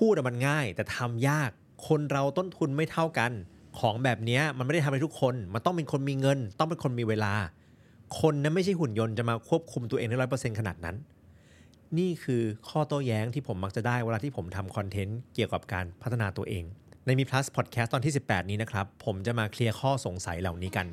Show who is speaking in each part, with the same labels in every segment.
Speaker 1: พูดมันง่าย แต่ทำยากคนเราต้นทุนไม่เท่ากัน ของแบบนี้มันไม่ได้ทำให้ทุกคน มันต้องเป็นคนมีเงิน ต้องเป็นคนมีเวลา คนนั้นไม่ใช่หุ่นยนต์จะมาควบคุมตัวเองได้ร้อยเปอร์เซ็นต์ขนาดนั้น นี่คือข้อโต้แย้งที่ผมมักจะได้เวลาที่ผมทำคอนเทนต์เกี่ยวกับการพัฒนาตัวเอง ในมี plus podcast ตอนที่ 18 นี้นะครับ ผมจะมาเคลียร์ข้อสงสัยเหล่านี้กัน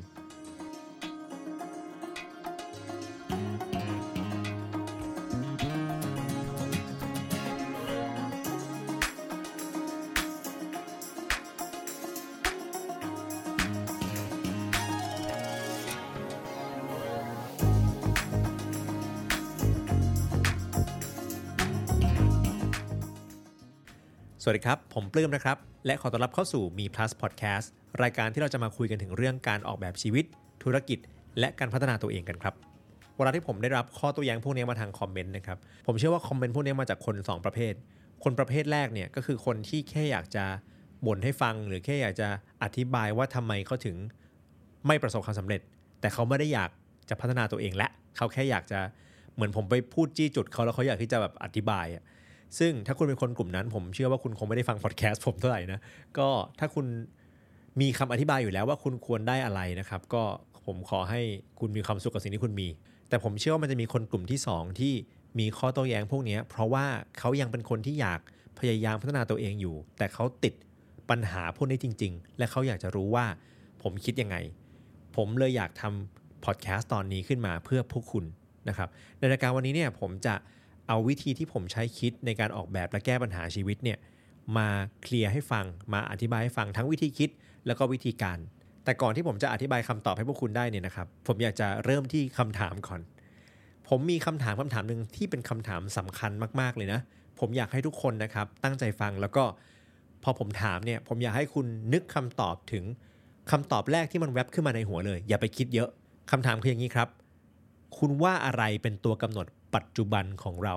Speaker 1: วัสดีครับ ผมปลื้มนะครับ และขอต้อนรับเข้าสู่มี plus podcast รายการที่เราจะมาคุยกันถึงเรื่องการออกแบบชีวิต ธุรกิจ และการพัฒนาตัวเองกันครับ เวลาที่ผมได้รับข้อตัวอย่างพวกนี้มาทางคอมเมนต์นะครับ ผมเชื่อว่าคอมเมนต์พวกนี้มาจากคน 2 ประเภท คนประเภทแรกเนี่ยก็คือคนที่แค่อยากจะบ่นให้ฟัง หรือแค่อยากจะอธิบายว่าทำไมเขาถึงไม่ประสบความสำเร็จ แต่เขาไม่ได้อยากจะพัฒนาตัวเองและ เขาแค่อยากจะเหมือนผมไปพูดจี้จุดเขาแล้วเขาอยากที่จะแบบอธิบายอะ ซึ่งถ้าคุณเป็นคนกลุ่มนั้น ผมเชื่อว่าคุณคงไม่ได้ฟังพอดแคสต์ผมเท่าไหร่นะก็ถ้าคุณมีคำอธิบายอยู่แล้วว่าคุณควรได้อะไรนะครับ ก็ผมขอให้คุณมีความสุขกับสิ่งที่คุณมี แต่ผมเชื่อว่ามันจะมีคนกลุ่มที่ 2 ที่มีข้อโต้แย้งพวกนี้เพราะว่าเขายังเป็นคนที่อยากพยายามพัฒนาตัวเองอยู่ แต่เขาติดปัญหาพวกนี้จริง ๆ และเขาอยากจะรู้ว่าผมคิดยังไง ผมเลยอยากทำพอดแคสต์ตอนนี้ขึ้นมาเพื่อพวกคุณนะครับในรายการวันนี้เนี่ยผมจะ เอาวิธีที่ผมใช้คิดในการออกแบบและแก้ปัญหาชีวิตเนี่ยมาเคลียร์ให้ฟังมาอธิบายให้ฟังทั้งวิธีคิดแล้วก็วิธีการ แต่ก่อนที่ผมจะอธิบายคำตอบให้พวกคุณได้เนี่ยนะครับ ผมอยากจะเริ่มที่คำถามก่อน ผมมีคำถามคำถามหนึ่งที่เป็นคำถามสำคัญมาก ๆเลยนะ ผมอยากให้ทุกคนนะครับ ตั้งใจฟังแล้วก็พอผมถามเนี่ย ผมอยากให้คุณนึกคำตอบถึงคำตอบแรกที่มันแวบขึ้นมาในหัวเลย อย่าไปคิดเยอะคำถามคืออย่างนี้ครับ คุณว่าอะไรเป็นตัวกำหนด ปัจจุบันของเรา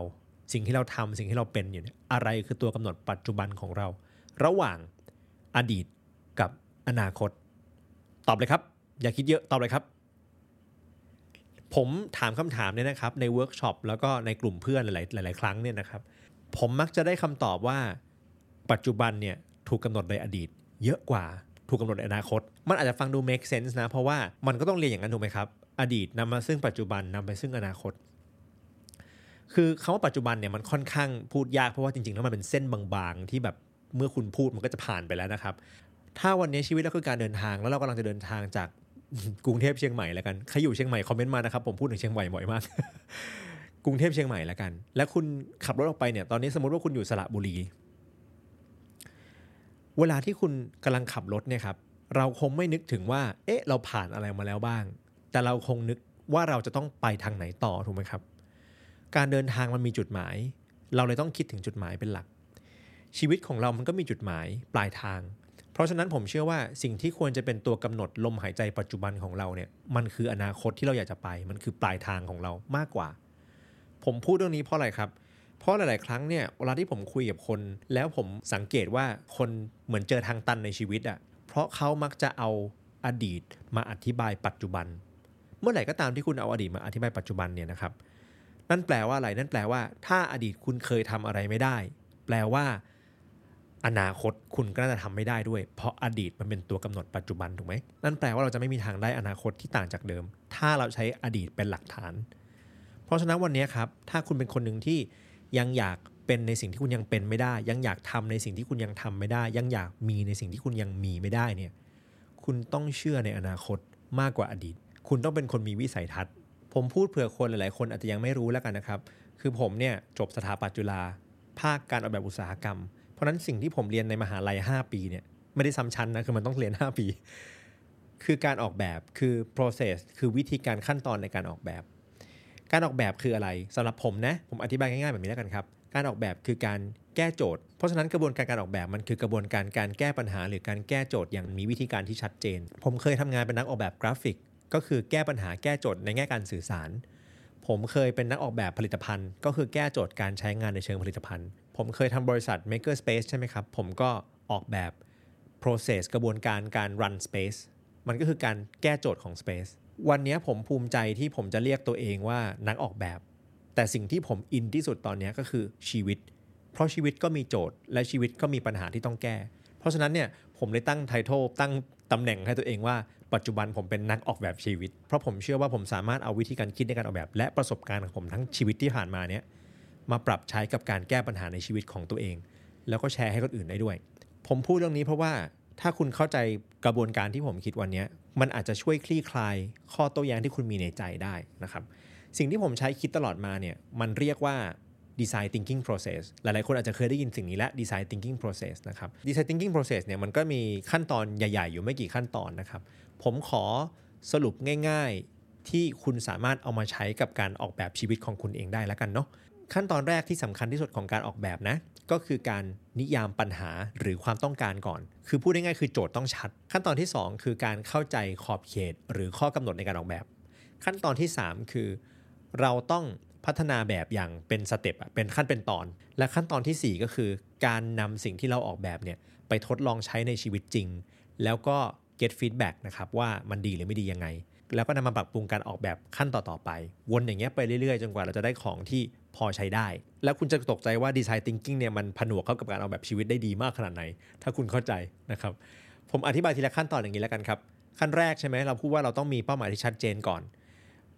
Speaker 1: สิ่งที่เราทำสิ่งที่เราเป็นอยู่เนี่ยอะไรคือตัวกำหนดปัจจุบันของเรา ระหว่างอดีตกับอนาคต ตอบเลยครับ อย่าคิดเยอะตอบเลยครับ ผมถามคำถามเนี่ยนะครับ ในเวิร์กช็อปแล้วก็ในกลุ่มเพื่อนหลายๆหลายๆครั้งเนี่ยนะครับ ผมมักจะได้คำตอบว่าปัจจุบันเนี่ยถูกกาหนดโดยอดีต เยอะกว่าถูกกาหนดในอนาคต มันอาจจะฟังดู make sense นะ เพราะว่ามันก็ต้องเรียนอย่างนั้นถูกไหมครับ อดีตนำมาซึ่งปัจจุบันนำไปซึ่งอนาคต คือคาว่าปัจจุบันเนี่ยมันค่อนข้างพูดยากเพราะว่าจริงๆแล้วมันเป็นเส้นบางๆ ที่แบบเมื่อคุณพูดมันก็จะผ่านไปแล้วนะครับ ถ้าวันนี้ชีวิตเราคือการเดินทางแล้วเรากำลังจะเดินทางจากกรุงเทพเชียงใหม่แล้วกันใครอยู่เชียงใหม่คอมเมนต์มานะครับผมพูดถึงเชียงใหม่บ่อยมาก กรุงเทพเชียงใหม่แล้วกัน แล้วคุณขับรถออกไปเนี่ยตอนนี้สมมติว่าคุณอยู่สระบุรี เวลาที่คุณกำลังขับรถเนี่ยครับเราคงไม่นึกถึงว่า เอ๊ะ เราผ่านอะไรมาแล้วบ้าง แต่เราคงนึกว่าเราจะต้องไปทางไหนต่อถูกไหมครับ การเดินทางมันมีจุดหมาย เราเลยต้องคิดถึงจุดหมายเป็นหลัก ชีวิตของเรามันก็มีจุดหมายปลายทาง เพราะฉะนั้นผมเชื่อว่าสิ่งที่ควรจะเป็นตัวกำหนดลมหายใจปัจจุบันของเราเนี่ยมันคืออนาคตที่เราอยากจะไป มันคือปลายทางของเรามากกว่า ผมพูดเรื่องนี้เพราะอะไรครับเพราะหลาย ๆ ครั้งเนี่ยเวลาที่ผมคุยกับคน แล้วผมสังเกตว่าคนเหมือนเจอทางตันในชีวิตอะ่ะเพราะเขามักจะเอาอดีตมาอธิบายปัจจุบัน เมื่อไหร่ก็ตามที่คุณเอาอดีตมาอธิบายปัจจุบันเนี่ยนะครับ นั่นแปลว่าอะไร นั่นแปลว่า ถ้าอดีตคุณเคยทำอะไรไม่ได้ แปลว่า อนาคตคุณก็น่าจะทำไม่ได้ด้วย เพราะอดีตมันเป็นตัวกำหนดปัจจุบันถูกไหมนั่นแปลว่าเราจะไม่มีทางได้อนาคตที่ต่างจากเดิม ถ้าเราใช้อดีตเป็นหลักฐาน เพราะฉะนั้นวันนี้ครับ ถ้าคุณเป็นคนหนึ่งที่ยังอยากเป็นในสิ่งที่คุณยังเป็นไม่ได้ ยังอยากทำในสิ่งที่คุณยังทำไม่ได้ ยังอยากมีในสิ่งที่คุณยังมีไม่ได้เนี่ย คุณต้องเชื่อในอนาคตมากกว่าอดีต คุณต้องเป็นคนมีวิสัยทัศน์ ผมพูดเผื่อคนหลายๆ คนอาจจะยังไม่รู้แล้วกันนะครับ คือผมเนี่ยจบสถาปัตย์จุฬาภาคการออกแบบอุตสาหกรรม เพราะนั้นสิ่งที่ผมเรียนในมหาลัย 5 ปีเนี่ยไม่ได้ซ้ำชั้นนะคือมันต้องเรียน 5 ปี คือการออกแบบคือ process คือวิธีการขั้นตอนในการออกแบบ การออกแบบคืออะไรสำหรับผมนะผมอธิบายง่ายๆแบบนี้แล้วกันครับ การออกแบบคือการแก้โจทย์ เพราะฉะนั้นกระบวนการการออกแบบมันคือกระบวนการการแก้ปัญหา หรือการแก้โจทย์อย่างมีวิธีการที่ชัดเจน ผมเคยทำงานเป็นนักออกแบบกราฟิก ก็คือแก้ปัญหาแก้โจทย์ในแง่การสื่อสาร ผมเคยเป็นนักออกแบบผลิตภัณฑ์ ก็คือแก้โจทย์การใช้งานในเชิงผลิตภัณฑ์ ผมเคยทำบริษัท Maker Space ใช่ไหมครับ ผมก็ออกแบบ process กระบวนการการ run space มันก็คือการแก้โจทย์ของ space วันนี้ผมภูมิใจที่ผมจะเรียกตัวเองว่านักออกแบบ แต่สิ่งที่ผมอินที่สุดตอนนี้ก็คือชีวิต เพราะชีวิตก็มีโจทย์ และชีวิตก็มีปัญหาที่ต้องแก้ เพราะฉะนั้นเนี่ยผมเลยตั้งไททอลตั้งตำแหน่งให้ตัวเองว่า ปัจจุบันผมเป็นนักออกแบบชีวิต เพราะผมเชื่อว่าผมสามารถเอาวิธีการคิดในการออกแบบ และประสบการณ์ของผมทั้งชีวิตที่ผ่านมาเนี่ยมาปรับใช้กับการแก้ปัญหาในชีวิตของตัวเอง แล้วก็แชร์ให้คนอื่นได้ด้วย ผมพูดเรื่องนี้เพราะว่าถ้าคุณเข้าใจกระบวนการที่ผมคิดวันนี้มันอาจจะช่วยคลี่คลายข้อโต้แย้งที่คุณมีในใจได้นะครับสิ่งที่ผมใช้คิดตลอดมาเนี่ยมันเรียกว่า design thinking process หลายๆ คนอาจจะเคยได้ยินสิ่งนี้และ design thinking process นะครับ design thinking process เนี่ยมันก็มีขั้นตอนใหญ่ ๆ อยู่ไม่กี่ขั้นตอนนะครับ ผมขอสรุปง่าย ๆ ที่คุณสามารถเอามาใช้กับการออกแบบชีวิตของคุณเองได้แล้วกันเนาะขั้นตอนแรกที่สำคัญที่สุดของการออกแบบนะ ก็คือการนิยามปัญหาหรือความต้องการก่อน คือพูดง่ายๆคือโจทย์ต้องชัด ขั้นตอนที่ 2 คือการเข้าใจขอบเขต หรือข้อกำหนดในการออกแบบ ขั้นตอนที่ 3 คือ เราต้องพัฒนาแบบอย่างเป็นสเต็ปเป็นขั้นเป็นตอน และขั้นตอนทีสี่4 ก็คือ การนำสิ่งที่เราออกแบบเนี่ยไปทดลองใช้ในชีวิตจริง แล้วก็ get feedback นะครับว่ามันดีหรือไม่ดียังไง แล้วก็นำมาปรับปรุงการออกแบบขั้นต่อๆไป วนอย่างเงี้ยไปเรื่อยๆ จนกว่าเราจะได้ของที่พอใช้ได้ แล้วคุณจะตกใจว่าดีไซน์ thinking เนี่ยมันผนวกเข้ากับการออกแบบชีวิตได้ดีมากขนาดไหน ถ้าคุณเข้าใจนะครับผมอธิบายทีละขั้นตอนอย่างนี้แล้วกันครับขั้นแรกใช่ไหมเราพูดว่าเราต้องมีเป้าหมายที่ชัดเจนก่อน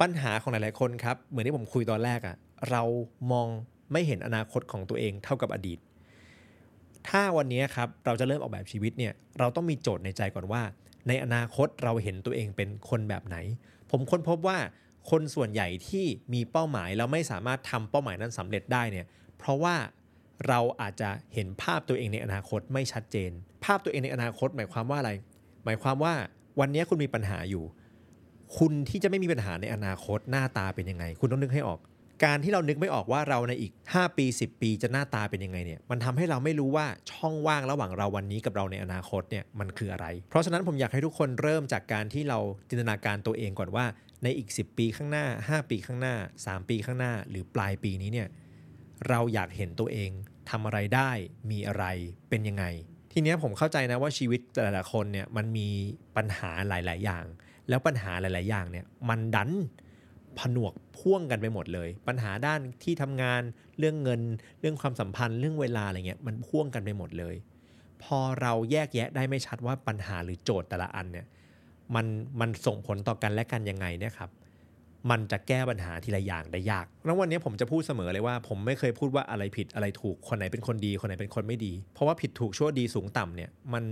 Speaker 1: ปัญหาของหลายๆคนครับเหมือนที่ผมคุยตอนแรกอะเรามองไม่เห็นอนาคตของตัวเองเท่ากับอดีต ถ้าวันนี้ครับเราจะเริ่มออกแบบชีวิตเนี่ยเราต้องมีโจทย์ในใจก่อนว่า ในอนาคตเราเห็นตัวเองเป็นคนแบบไหน ผมค้นพบว่าคนส่วนใหญ่ที่มีเป้าหมายแล้วไม่สามารถทำเป้าหมายนั้นสำเร็จได้เนี่ยเพราะว่าเราอาจจะเห็นภาพตัวเองในอนาคตไม่ชัดเจน ภาพตัวเองในอนาคต หมายความว่าอะไร หมายความว่าวันนี้คุณมีปัญหาอยู่ คุณที่จะไม่มีปัญหาในอนาคตหน้าตาเป็นยังไง คุณต้องนึกให้ออก การที่เรานึกไม่ออกว่าเราในอีก 5 ปี 10 ปีจะหน้าตาเป็นยังไงเนี่ยมันทำให้เราไม่รู้ว่าช่องว่างระหว่างเราวันนี้กับเราในอนาคตเนี่ยมันคืออะไร เพราะฉะนั้นผมอยากให้ทุกคนเริ่มจากการที่เราจินตนาการตัวเองก่อนว่า ในอีก 10 ปีข้างหน้า 5 ปีข้างหน้า 3 ปีข้างหน้า หรือปลายปีนี้เนี่ยเราอยากเห็นตัวเองทำอะไรได้มีอะไรเป็นยังไง ทีนี้ผมเข้าใจนะว่าชีวิตแต่ละคนเนี่ยมันมีปัญหาหลาย ๆ อย่าง แล้วปัญหาหลาย ๆ อย่างเนี่ยมันดัน ผนวกพ่วงกันไปหมดเลย ปัญหาด้านที่ทำงานเรื่องเงิน เรื่องความสัมพันธ์เรื่องเวลาอะไรเงี้ยมันพ่วงกันไปหมดเลย พอเราแยกแยะได้ไม่ชัดว่าปัญหาหรือโจทย์แต่ละอันเนี่ยมันมันส่งผลต่อกันและกันยังไงเนี่ยครับมันจะแก้ปัญหาทีละอย่างได้ยาก แล้ววันนี้ผมจะพูดเสมอเลยว่า ผมไม่เคยพูดว่าอะไรผิดอะไรถูก คนไหนเป็นคนดี คนไหนเป็นคนไม่ดี เพราะว่าผิดถูกชั่วดีสูงต่ำเนี่ยมัน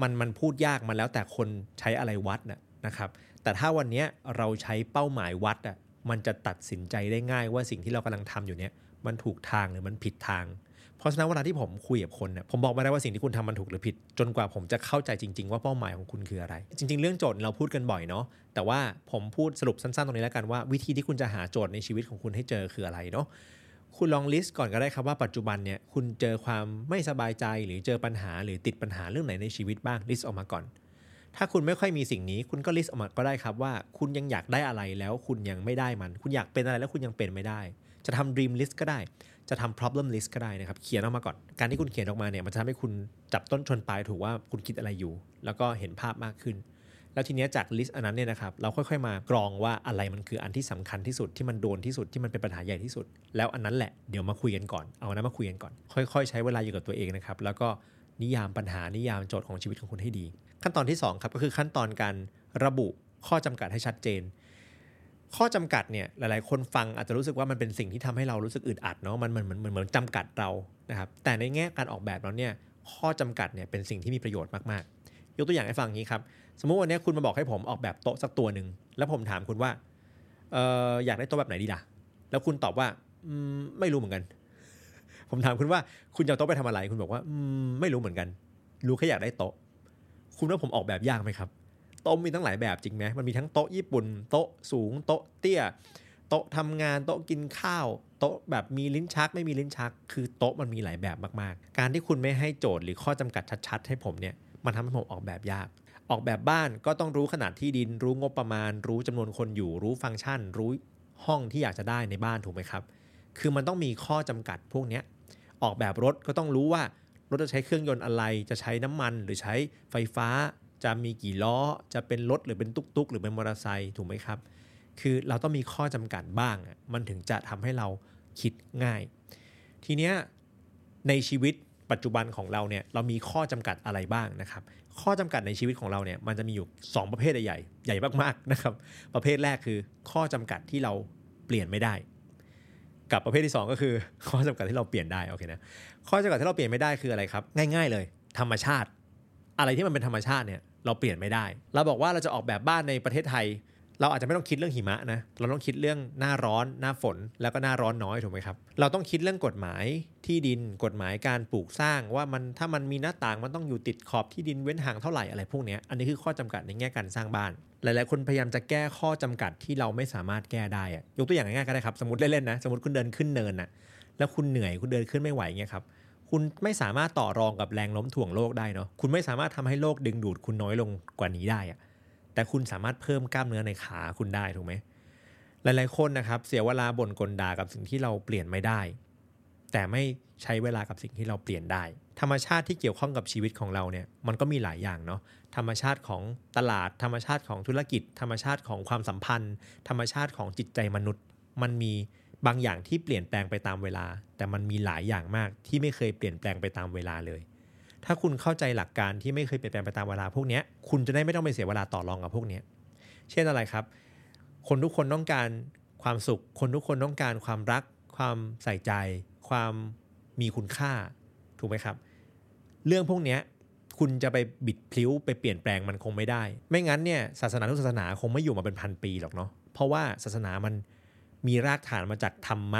Speaker 1: มันมันพูดยากมันแล้วแต่คนใช้อะไรวัดนะนะครับ แต่ถ้าวันนี้เราใช้เป้าหมายวัดอะมันจะตัดสินใจได้ง่ายว่าสิ่งที่เรากำลังทำอยู่เนี่ยมันถูกทางหรือมันผิดทาง เพราะฉะนั้นเวลาที่ผมคุยกับคนเนี่ยผมบอกไม่ได้ว่าสิ่งที่คุณทำมันถูกหรือผิด จนกว่าผมจะเข้าใจจริง ๆ ว่าเป้าหมายของคุณคืออะไร จริง ๆ เรื่องโจทย์เราพูดกันบ่อยเนาะแต่ว่าผมพูดสรุปสั้นๆตรงนี้แล้วกันว่าวิธีที่คุณจะหาโจทย์ในชีวิตของคุณให้เจอคืออะไรเนาะคุณลองลิสต์ก่อนก็ได้ครับว่าปัจจุบันเนี่ยคุณเจอความไม่สบายใจหรือเจอปัญหาหรือติดปัญหาเรื่องไหนในชีวิตบ้าง list ออกมาก่อน ถ้าคุณไม่ค่อยมีสิ่งนี้ คุณก็ list ออกมาก็ได้ครับว่า คุณยังอยากได้อะไรแล้วคุณยังไม่ได้มัน คุณอยากเป็นอะไรแล้วคุณยังเป็นไม่ได้ จะทำ dream list ก็ได้ จะทำ problem list ก็ได้นะครับเขียนออกมาก่อน การที่คุณเขียนออกมาเนี่ยมันจะทำให้คุณจับต้นชนปลายถูกว่าคุณคิดอะไรอยู่ แล้วก็เห็นภาพมากขึ้นแล้วทีเนี้ยจาก list อันนั้นเนี่ยนะครับเราค่อยๆมากรองว่าอะไรมันคืออันที่สำคัญที่สุดที่มันโดนที่สุดที่มันเป็นปัญหาใหญ่ที่สุด แล้วอันนั้นแหละเดี๋ยวมาคุยกันก่อนเอาอันนั้นมาคุยกันก่อน ค่อยๆ ใช้เวลาอยู่กับตัวเองนะครับแล้วก็นิยามปัญหานิยามโจทย์ของชีวิตของคุณให้ดี ขั้นตอนที่2ครับก็คือขั้นตอนการระบุข้อจำกัดให้ชัดเจน ข้อจำกัดเนี่ยหลายๆ คนฟังอาจจะรู้สึกว่ามันเป็นสิ่งที่ทำให้เรารู้สึกอึดอัดเนาะมันเหมือนเหมือนเหมือนจำกัดเรานะครับแต่ในแง่การออกแบบแล้วเนี่ยข้อจำกัดเนี่ยเป็นสิ่งที่มีประโยชน์มากๆ ยกตัวอย่างให้ฟังนี้ครับสมมุติวันนี้คุณมาบอกให้ผมออกแบบโต๊ะสักตัวหนึ่งแล้วผมถามคุณว่าเอออยากได้โต๊ะแบบไหนดีล่ะ แล้วคุณตอบว่าอืมไม่รู้เหมือนกัน ผมถามคุณว่าคุณจะโต๊ะไปทำอะไร คุณบอกว่าอืมไม่รู้เหมือนกัน รู้แค่อยากได้โต๊ะ คุณว่าผมออกแบบยากไหมครับโต๊ะมีตั้งหลายแบบจริงไหมมันมีทั้งโต๊ะญี่ปุ่นโต๊ะสูงโต๊ะเตี้ยโต๊ะทำงานโต๊ะกินข้าว โต๊ะแบบมีลิ้นชักไม่มีลิ้นชัก คือโต๊ะมันมีหลายแบบมากๆ การที่คุณไม่ให้โจทย์หรือข้อจำกัดชัดๆ ให้ผมเนี่ยมันทำให้ผมออกแบบยาก ออกแบบบ้านก็ต้องรู้ขนาดที่ดิน รู้งบประมาณ รู้จำนวนคนอยู่ รู้ฟังก์ชัน รู้ห้องที่อยากจะได้ในบ้านถูกไหมครับ คือมันต้องมีข้อจำกัดพวกเนี้ยออกแบบรถก็ต้องรู้ว่า รถจะใช้เครื่องยนต์อะไร จะใช้น้ำมันหรือใช้ไฟฟ้า จะมีกี่ล้อ จะเป็นรถหรือเป็นตุ๊กๆ หรือเป็นมอเตอร์ไซค์ถูกไหมครับ คือเราต้องมีข้อจำกัดบ้าง มันถึงจะทำให้เราคิดง่าย ทีเนี้ยในชีวิตปัจจุบันของเราเนี่ยเรามีข้อจำกัดอะไรบ้างนะครับ ข้อจำกัดในชีวิตของเราเนี่ยมันจะมีอยู่ 2 ประเภทใหญ่ใหญ่มากๆนะครับ ประเภทแรกคือข้อจำกัดที่เราเปลี่ยนไม่ได้ กับประเภทที่ 2 ก็คือ ข้อจำกัดที่เราเปลี่ยนได้โอเคนะข้อจำกัดที่เราเปลี่ยนไม่ได้คืออะไรครับ ง่าย ๆ เลย ธรรมชาติ อะไรที่มันเป็นธรรมชาติเนี่ยเราเปลี่ยนไม่ได้ เราบอกว่าเราจะออกแบบบ้านในประเทศไทย เราอาจจะไม่ต้องคิดเรื่องหิมะนะเราต้องคิดเรื่องหน้าร้อนหน้าฝนแล้วก็หน้าร้อนน้อยถูกไหมครับเราต้องคิดเรื่องกฎหมายที่ดินกฎหมายการปลูกสร้างว่ามันถ้ามันมีหน้าต่างมันต้องอยู่ติดขอบที่ดินเว้นห่างเท่าไหร่อะไรพวกเนี้ยอันนี้คือข้อจำกัดในแง่การสร้างบ้าน หลาย ๆ คนพยายามจะแก้ข้อจำกัดที่เราไม่สามารถแก้ได้อะยกตัวอย่างง่ายๆก็ได้ครับ สมมติเล่น ๆ นะ สมมติคุณเดินขึ้นเนินน่ะ แล้วคุณเหนื่อยคุณเดินขึ้นไม่ไหวเงี้ยครับ คุณไม่สามารถต่อรองกับแรงโน้มถ่วงโลกได้เนาะ คุณไม่สามารถทำให้โลกดึงดูดคุณน้อยลงกว่านี้ได้อะแต่คุณสามารถเพิ่มกล้ามเนื้อในขาคุณได้ถูกไหม หลาย ๆ คนนะครับเสียเวลาบ่นกลด่ากับสิ่งที่เราเปลี่ยนไม่ได้ แต่ไม่ใช้เวลากับสิ่งที่เราเปลี่ยนได้ ธรรมชาติที่เกี่ยวข้องกับชีวิตของเราเนี่ยมันก็มีหลายอย่างเนาะ ธรรมชาติของตลาด ธรรมชาติของธุรกิจ ธรรมชาติของความสัมพันธ์ ธรรมชาติของจิตใจมนุษย์ มันมีบางอย่างที่เปลี่ยนแปลงไปตามเวลา แต่มันมีหลายอย่างมากที่ไม่เคยเปลี่ยนแปลงไปตามเวลาเลย ถ้าคุณเข้าใจหลักการที่ไม่เคยเปลี่ยนแปลงไปตามเวลาพวกนี้คุณจะได้ไม่ต้องไปเสียเวลาต่อรองกับพวกนี้เช่นอะไรครับ คนทุกคนต้องการความสุข คนทุกคนต้องการความรัก ความใส่ใจ ความมีคุณค่า ถูกไหมครับ เรื่องพวกนี้ คุณจะไปบิดพลิ้วไปเปลี่ยนแปลงมันคงไม่ได้ ไม่งั้นเนี่ยศาสนาทุกศาสนาคงไม่อยู่มาเป็นพันปีหรอกเนาะเพราะว่าศาสนามันมีรากฐานมาจากธรรม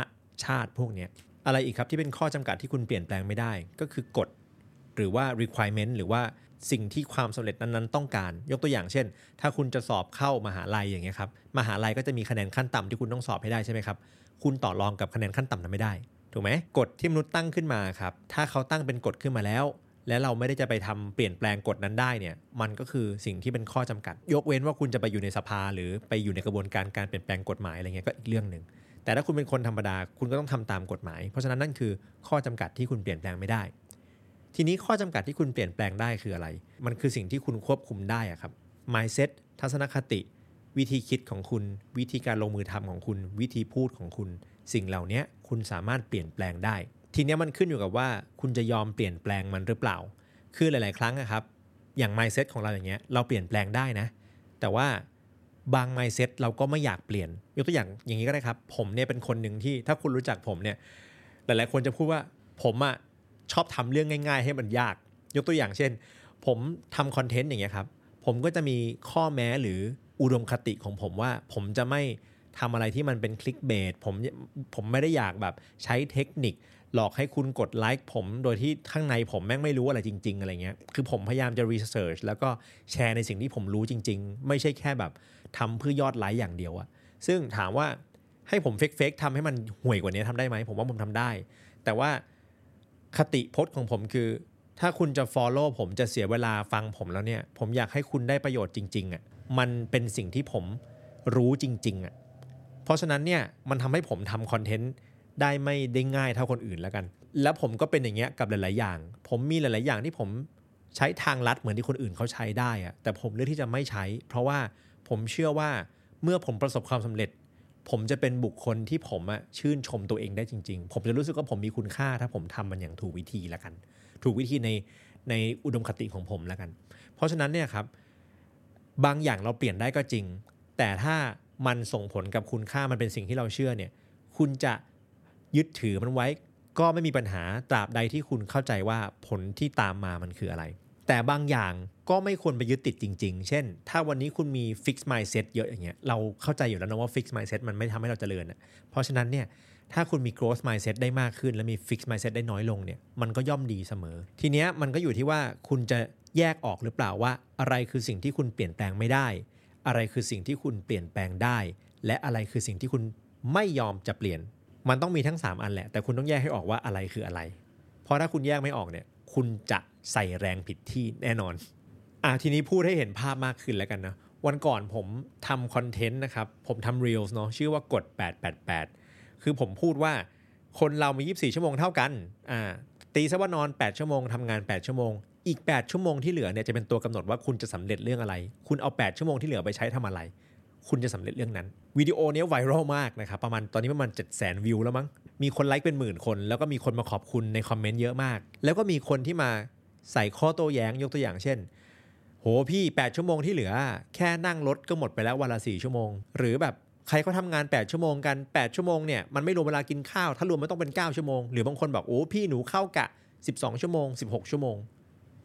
Speaker 1: ชาติพวกเนี้ยอะไรอีกครับที่เป็นข้อจำกัดที่คุณเปลี่ยนแปลงไม่ได้ ก็คือกฎหรือว่า requirement หรือว่าสิ่งที่ความสำเร็จนั้นๆต้องการ ยกตัวอย่างเช่น ถ้าคุณจะสอบเข้ามหาลัยอย่างเงี้ยครับมหาลัยก็จะมีคะแนนขั้นต่ำที่คุณต้องสอบให้ได้ใช่ไหมครับคุณต่อรองกับคะแนนขั้นต่ำนั้นไม่ได้ถูกไหมกฎที่มนุษย์ตั้งขึ้นมาครับถ้าเขาตั้งเป็นกฎขึ้นมาแล้ว และเราไม่ได้จะไปทำเปลี่ยนแปลงกฎนั้นได้เนี่ยมันก็คือสิ่งที่เป็นข้อจำกัด ยกเว้นว่าคุณจะไปอยู่ในสภา หรือไปอยู่ในกระบวนการการเปลี่ยนแปลงกฎหมายอะไรเงี้ยก็อีกเรื่องหนึ่งแต่ถ้าคุณเป็นคนธรรมดาคุณก็ต้องทำตามกฎหมาย เพราะฉะนั้นนั่นคือข้อจำกัดที่คุณเปลี่ยนแปลงไม่ได้ ทีนี้ข้อจำกัดที่คุณเปลี่ยนแปลงได้คืออะไร มันคือสิ่งที่คุณควบคุมได้อะครับ mindset ทัศนคติ วิธีคิดของคุณ วิธีการลงมือทำของคุณ วิธีพูดของคุณ สิ่งเหล่านี้คุณสามารถเปลี่ยนแปลงได้ ทีนี้มันขึ้นอยู่กับว่าคุณจะยอมเปลี่ยนแปลงมันหรือเปล่า คือหลาย ๆ ครั้งอะครับ อย่าง mindset ของเราอย่างเงี้ยเราเปลี่ยนแปลงได้นะ แต่ว่าบาง mindset เราก็ไม่อยากเปลี่ยน ยกตัวอย่างอย่างนี้ก็ได้ครับ ผมเนี่ยเป็นคนหนึ่งที่ถ้าคุณรู้จักผมเนี่ยหลาย ๆ คนจะพูดว่าผมอะชอบทำเรื่องง่าย ๆ ให้มันยาก ยกตัวอย่างเช่น ผมทำคอนเทนต์อย่างเงี้ยครับผมก็จะมีข้อแม้หรืออุดมคติของผมว่า ผมจะไม่ทำอะไรที่มันเป็นคลิกเบสผมผมไม่ได้อยากแบบใช้เทคนิค หลอกให้คุณกดไลค์ผมโดยที่ข้างในผมแม่งไม่รู้อะไรจริง ๆ อะไรเงี้ย คือผมพยายามจะรีเสิร์ชแล้วก็แชร์ในสิ่งที่ผมรู้จริง ๆ ไม่ใช่แค่แบบทำเพื่อยอดไลค์อย่างเดียวอะซึ่งถามว่าให้ผมเฟกๆทำให้มันห่วยกว่านี้ทำได้ไหมผมว่าผมทำได้ แต่ว่าคติพจน์ของผมคือ ถ้าคุณจะ follow ผมจะเสียเวลาฟังผมแล้วเนี่ย ผมอยากให้คุณได้ประโยชน์จริงๆอะ่ะมันเป็นสิ่งที่ผมรู้จริงๆอะ่ะเพราะฉะนั้นเนี่ยมันทำให้ผมทำคอนเทนต์ ได้ไม่ได้ง่ายเท่าคนอื่นแล้วกัน แล้วผมก็เป็นอย่างเงี้ยกับหลาย ๆ อย่าง ผมมีหลาย ๆ อย่างที่ผมใช้ทางลัดเหมือนที่คนอื่นเขาใช้ได้อะแต่ผมเลือกที่จะไม่ใช้ เพราะว่าผมเชื่อว่าเมื่อผมประสบความสำเร็จ ผมจะเป็นบุคคลที่ผมอะชื่นชมตัวเองได้จริง ๆ ผมจะรู้สึกว่าผมมีคุณค่าถ้าผมทำมันอย่างถูกวิธีล้วกัน ถูกวิธีในในอุดมคติของผมล้วกัน เพราะฉะนั้นเนี่ยครับบางอย่างเราเปลี่ยนได้ก็จริง แต่ถ้ามันส่งผลกับคุณค่ามันเป็นสิ่งที่เราเชื่อเนี่ย คุณจะ ยึดถือมันไว้ก็ไม่มีปัญหาตราบใดที่คุณเข้าใจว่าผลที่ตามมามันคืออะไร แต่บางอย่างก็ไม่ควรไปยึดติดจริง ๆ เช่น ถ้าวันนี้คุณมี fix mindset เยอะอย่างเงี้ยเราเข้าใจอยู่แล้วนะว่า fix mindset มันไม่ทำให้เราเจริญอะเพราะฉะนั้นเนี่ยถ้าคุณมี growth mindset ได้มากขึ้น และมี fix mindset ได้น้อยลงเนี่ยมันก็ย่อมดีเสมอ ทีเนี้ยมันก็อยู่ที่ว่าคุณจะแยกออกหรือเปล่าว่า อะไรคือสิ่งที่คุณเปลี่ยนแปลงไม่ได้ อะไรคือสิ่งที่คุณเปลี่ยนแปลงได้ และอะไรคือสิ่งที่คุณไม่ยอมจะเปลี่ยน มันต้องมีทั้ง 3 อันแหละ แต่คุณต้องแยกให้ออกว่าอะไรคืออะไร เพราะถ้าคุณแยกไม่ออกเนี่ย คุณจะใส่แรงผิดที่แน่นอน อะทีนี้พูดให้เห็นภาพมากขึ้นแล้วกันนะ วันก่อนผมทำคอนเทนต์นะครับ ผมทำ Reels เนาะ ชื่อว่ากด 888 คือผมพูดว่าคนเรามี 24 ชั่วโมงเท่ากัน อ่า ตีซะว่านอน 8 ชั่วโมงทำงาน 8 ชั่วโมง อีก 8 ชั่วโมงที่เหลือเนี่ยจะเป็นตัวกำหนดว่าคุณจะสำเร็จเรื่องอะไร คุณเอา 8 ชั่วโมงที่เหลือไปใช้ทำอะไร คุณจะสำเร็จเรื่องนั้นวิดีโอนี้ไวรัลมากนะครับประมาณตอนนี้ประมาณ7 0 0 0 0 0วิวแล้วมั้งมีคนไลค์เป็นหมื่นคน แล้วก็มีคนมาขอบคุณในคอมเมนต์เยอะมาก แล้วก็มีคนที่มาใส่ข้อโต้แย้งยกตัวอย่างเช่น โหพี่ 8 ชั่วโมงที่เหลือ แค่นั่งรถก็หมดไปแล้ววันละ4ชั่วโมง หรือแบบใครเขาทำงาน 8 ชั่วโมงกัน 8 ชั่วโมงเนี่ยมันไม่รวมเวลากินข้าว ถ้ารวมมันต้องเป็น 9 ชั่วโมง หรือบางคนบอกโอ้พี่หนูเข้ากะ 12 ชั่วโมง 16 ชั่วโมง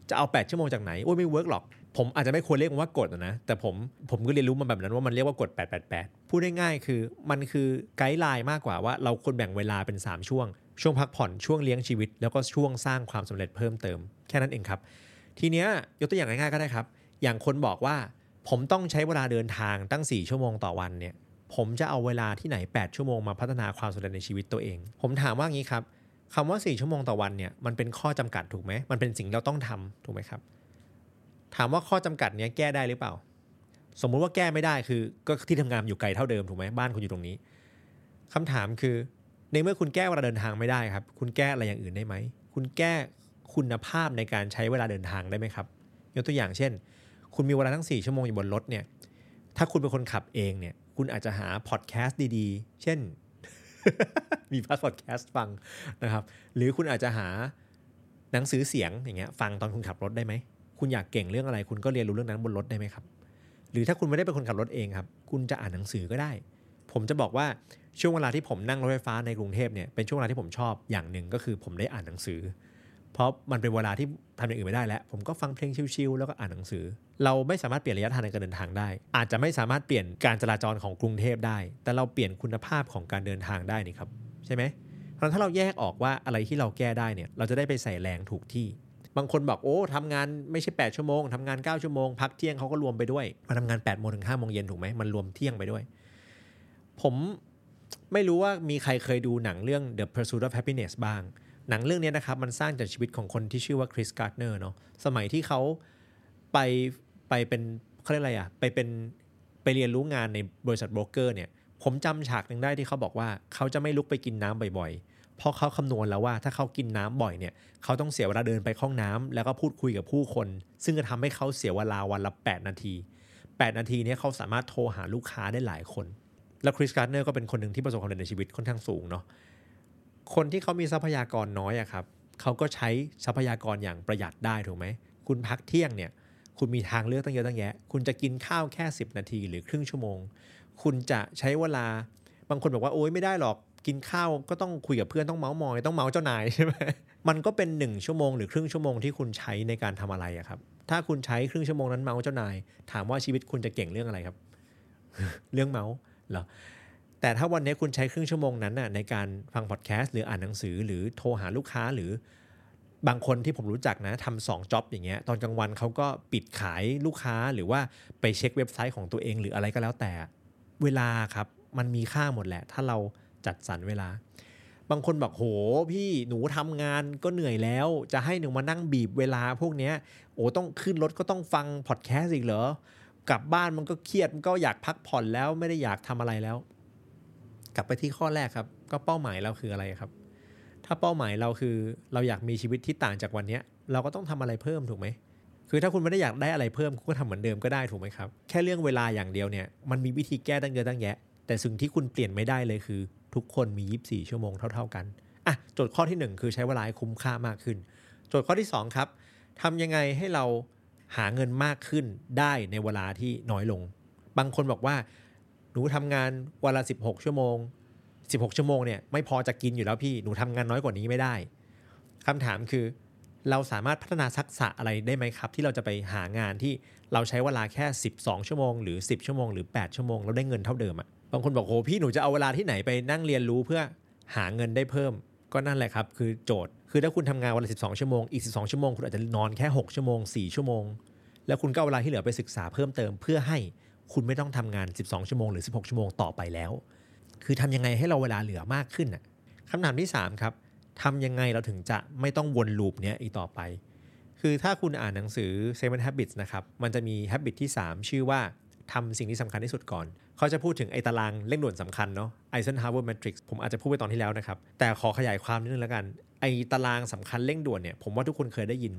Speaker 1: จะเอา 8 ชั่วโมงจากไหนโอ้ยไม่ work หรอก ผมอาจจะไม่ควรเรียกว่ากฎนะ แต่ผมผมก็เรียนรู้มาแบบนั้นว่ามันเรียกว่ากฎ 888 พูดง่ายๆคือมันคือ guideline มากกว่าว่าเราควรแบ่งเวลาเป็น 3 ช่วง ช่วงพักผ่อนช่วงเลี้ยงชีวิต แล้วก็ช่วงสร้างความสำเร็จเพิ่มเติม แค่นั้นเองครับ ทีเนี้ยยกตัวอย่างง่ายๆก็ได้ครับ อย่างคนบอกว่าผมต้องใช้เวลาเดินทางตั้ง 4 ชั่วโมงต่อวันเนี่ยผมจะเอาเวลาที่ไหน 8 ชั่วโมงมาพัฒนาความสำเร็จในชีวิตตัวเอง ผมถามว่างี้ครับคำว่า 4 ชั่วโมงต่อวันเนี่ยมันเป็นข้อจำกัดถูกไหมมันเป็นสิ่งเราต้องทำถูกไหมครับ ถามว่าข้อจำกัดเนี้ยแก้ได้หรือเปล่า สมมุติว่าแก้ไม่ได้คือ ก็ที่ทำงานอยู่ไกลเท่าเดิมถูกไหมบ้านคุณอยู่ตรงนี้คำถามคือ ในเมื่อคุณแก้เวลาเดินทางไม่ได้ครับ คุณแก้อะไรอย่างอื่นได้ไหม คุณแก้คุณภาพในการใช้เวลาเดินทางได้ไหมครับ ยกตัวอย่างเช่น คุณมีเวลาทั้ง 4 ชั่วโมงอยู่บนรถเนี่ย ถ้าคุณเป็นคนขับเองเนี่ย คุณอาจจะหาพอดแคสต์ดีๆ เช่น มีพอดแคสต์ฟังนะครับ หรือคุณอาจจะหาหนังสือเสียงอย่างเงี้ยฟังตอนคุณขับรถได้ไหม คุณอยากเก่งเรื่องอะไร คุณก็เรียนรู้เรื่องนั้นบนรถได้ไหมครับ หรือถ้าคุณไม่ได้เป็นคนขับรถเองครับ คุณจะอ่านหนังสือก็ได้ ผมจะบอกว่าช่วงเวลาที่ผมนั่งรถไฟฟ้าในกรุงเทพเนี่ยเป็นช่วงเวลาที่ผมชอบอย่างหนึ่งก็คือผมได้อ่านหนังสือ เพราะมันเป็นเวลาที่ทำอย่างอื่นไม่ได้แล้ว ผมก็ฟังเพลงชิลๆแล้วก็อ่านหนังสือ เราไม่สามารถเปลี่ยนระยะทางในการเดินทางได้ อาจจะไม่สามารถเปลี่ยนการจราจรของกรุงเทพได้ แต่เราเปลี่ยนคุณภาพของการเดินทางได้นี่ครับใช่ไหมเพราะถ้าเราแยกออกว่าอะไรที่เราแก้ได้เนี่ยเราจะได้ไปใส่แรงถูกที่ บางคนบอกโอ้ทำงานไม่ใช่ 8 ชั่วโมงทำงาน 9 ชั่วโมง พักเที่ยงเขาก็รวมไปด้วยมาทำงาน8โมงถึง5โมงเย็นถูกไหมมันรวมเที่ยงไปด้วย ผมไม่รู้ว่ามีใครเคยดูหนังเรื่อง The Pursuit of Happiness บ้าง หนังเรื่องนี้นะครับ มันสร้างจากชีวิตของคนที่ชื่อว่าคริสการ์เนอร์เนาะสมัยที่เขาไปไปเป็นเขาเรียกอะไรอะไปเป็นไปเรียนรู้งานในบริษัทโบรกเกอร์เนี่ยผมจำฉากหนึ่งได้ที่เขาบอกว่าเขาจะไม่ลุกไปกินน้ำบ่อยๆ เพราะเขาคำนวณแล้วว่าถ้าเขากินน้ำบ่อยเนี่ยเขาต้องเสียเวลาเดินไปห้องน้ำแล้วก็พูดคุยกับผู้คน ซึ่งจะทำให้เขาเสียเวลาวันละ 8 นาที 8 นาทีนี้เขาสามารถโทรหาลูกค้าได้หลายคน แล้ว Chris Gardner ก็เป็นคนหนึ่งที่ประสบความสำเร็จในชีวิตค่อนข้างสูงเนาะคนที่เขามีทรัพยากรน้อยอะครับเขาก็ใช้ทรัพยากรอย่างประหยัดได้ถูกไหมคุณพักเที่ยงเนี่ยคุณมีทางเลือกตั้งเยอะตั้งแยะ คุณจะกินข้าวแค่ 10 นาทีหรือครึ่งชั่วโมง คุณจะใช้เวลา บางคนบอกว่าโอ๊ยไม่ได้หรอก กินข้าวก็ต้องคุยกับเพื่อนต้องเมาส์มอยต้องเมาส์เจ้านายใช่ไหมมันก็เป็น 1 ชั่วโมงหรือครึ่งชั่วโมงที่คุณใช้ในการทำอะไรอะครับ ถ้าคุณใช้ครึ่งชั่วโมงนั้นเมาส์เจ้านาย ถามว่าชีวิตคุณจะเก่งเรื่องอะไรครับ เรื่องเมาส์เหรอแต่ถ้าวันนี้คุณใช้ครึ่งชั่วโมงนั้นน่ะในการฟังพอดแคสต์หรืออ่านหนังสือหรือโทรหาลูกค้าหรือบางคนที่ผมรู้จักนะทำสองจ็อบอย่างเงี้ยตอนกลางวันเขาก็ปิดขายลูกค้าหรือว่าไปเช็คเว็บไซต์ของตัวเองหรืออะไรก็แล้วแต่ เวลาครับมันมีค่าหมดแหละ ถ้าเรา จัดสรรเวลา บางคนบอกโหพี่หนูทำงานก็เหนื่อยแล้ว จะให้หนูมานั่งบีบเวลาพวกเนี้ยโอ้ต้องขึ้นรถก็ต้องฟังพอดแคสต์อีกเหรอกลับบ้านมันก็เครียดมันก็อยากพักผ่อนแล้วไม่ได้อยากทำอะไรแล้ว กลับไปที่ข้อแรกครับ ก็เป้าหมายเราคืออะไรครับ ถ้าเป้าหมายเราคือเราอยากมีชีวิตที่ต่างจากวันเนี้ยเราก็ต้องทำอะไรเพิ่มถูกไหมคือถ้าคุณไม่ได้อยากได้อะไรเพิ่มคุณก็ทำเหมือนเดิมก็ได้ถูกไหมครับ แค่เรื่องเวลาอย่างเดียวเนี่ยมันมีวิธีแก้ตั้งเยอะตั้งแยะ แต่สิ่งที่คุณเปลี่ยนไม่ได้เลยคือ ทุกคนมี 24 ชั่วโมงเท่า ๆกันอะโจทย์ข้อที่ 1 คือใช้เวลาให้คุ้มค่ามากขึ้น โจทย์ข้อที่ 2 ครับทำยังไงให้เราหาเงินมากขึ้นได้ในเวลาที่น้อยลง บางคนบอกว่า หนูทำงานวันละ 16 ชั่วโมง 16 ชั่วโมงเนี่ยไม่พอจะกินอยู่แล้วพี่หนูทำงานน้อยกว่านี้ไม่ได้คำถามคือเราสามารถพัฒนาทักษะอะไรได้ไหมครับ ที่เราจะไปหางานที่เราใช้เวลาแค่ 12 ชั่วโมง หรือ 10 ชั่วโมง หรือ 8 ชั่วโมง แล้วได้เงินเท่าเดิมอะ บางคนบอกโหพี่หนูจะเอาเวลาที่ไหนไปนั่งเรียนรู้เพื่อหาเงินได้เพิ่ม ก็นั่นแหละครับ คือโจทย์คือถ้าคุณทำงานวันละ 12 ชั่วโมงอีก 12 ชั่วโมงคุณอาจจะนอนแค่ 6 ชั่วโมง 4 ชั่วโมง แล้วคุณก็เอาเวลาที่เหลือไปศึกษาเพิ่มเติม เพื่อให้คุณไม่ต้องทำงาน 12 ชั่วโมงหรือ 16 ชั่วโมงต่อไปแล้ว คือทำยังไงให้เราเวลาเหลือมากขึ้นน่ะคำถามที่ 3 ครับทำยังไงเราถึงจะไม่ต้องวนลูปเนี้ยอีกต่อไป คือถ้าคุณอ่านหนังสือ Seven Habits นะครับ มันจะมี habit ที่ 3 ชื่อว่าทำสิ่งที่สำคัญที่สุดก่อน เขาจะพูดถึงไอ้ตารางเร่งด่วนสำคัญเนาะ Eisenhower Matrix ผมอาจจะพูดไปตอนที่แล้วนะครับ แต่ขอขยายความนิดนึงแล้วกัน ไอ้ตารางสำคัญเร่งด่วนเนี่ยผมว่าทุกคนเคยได้ยิน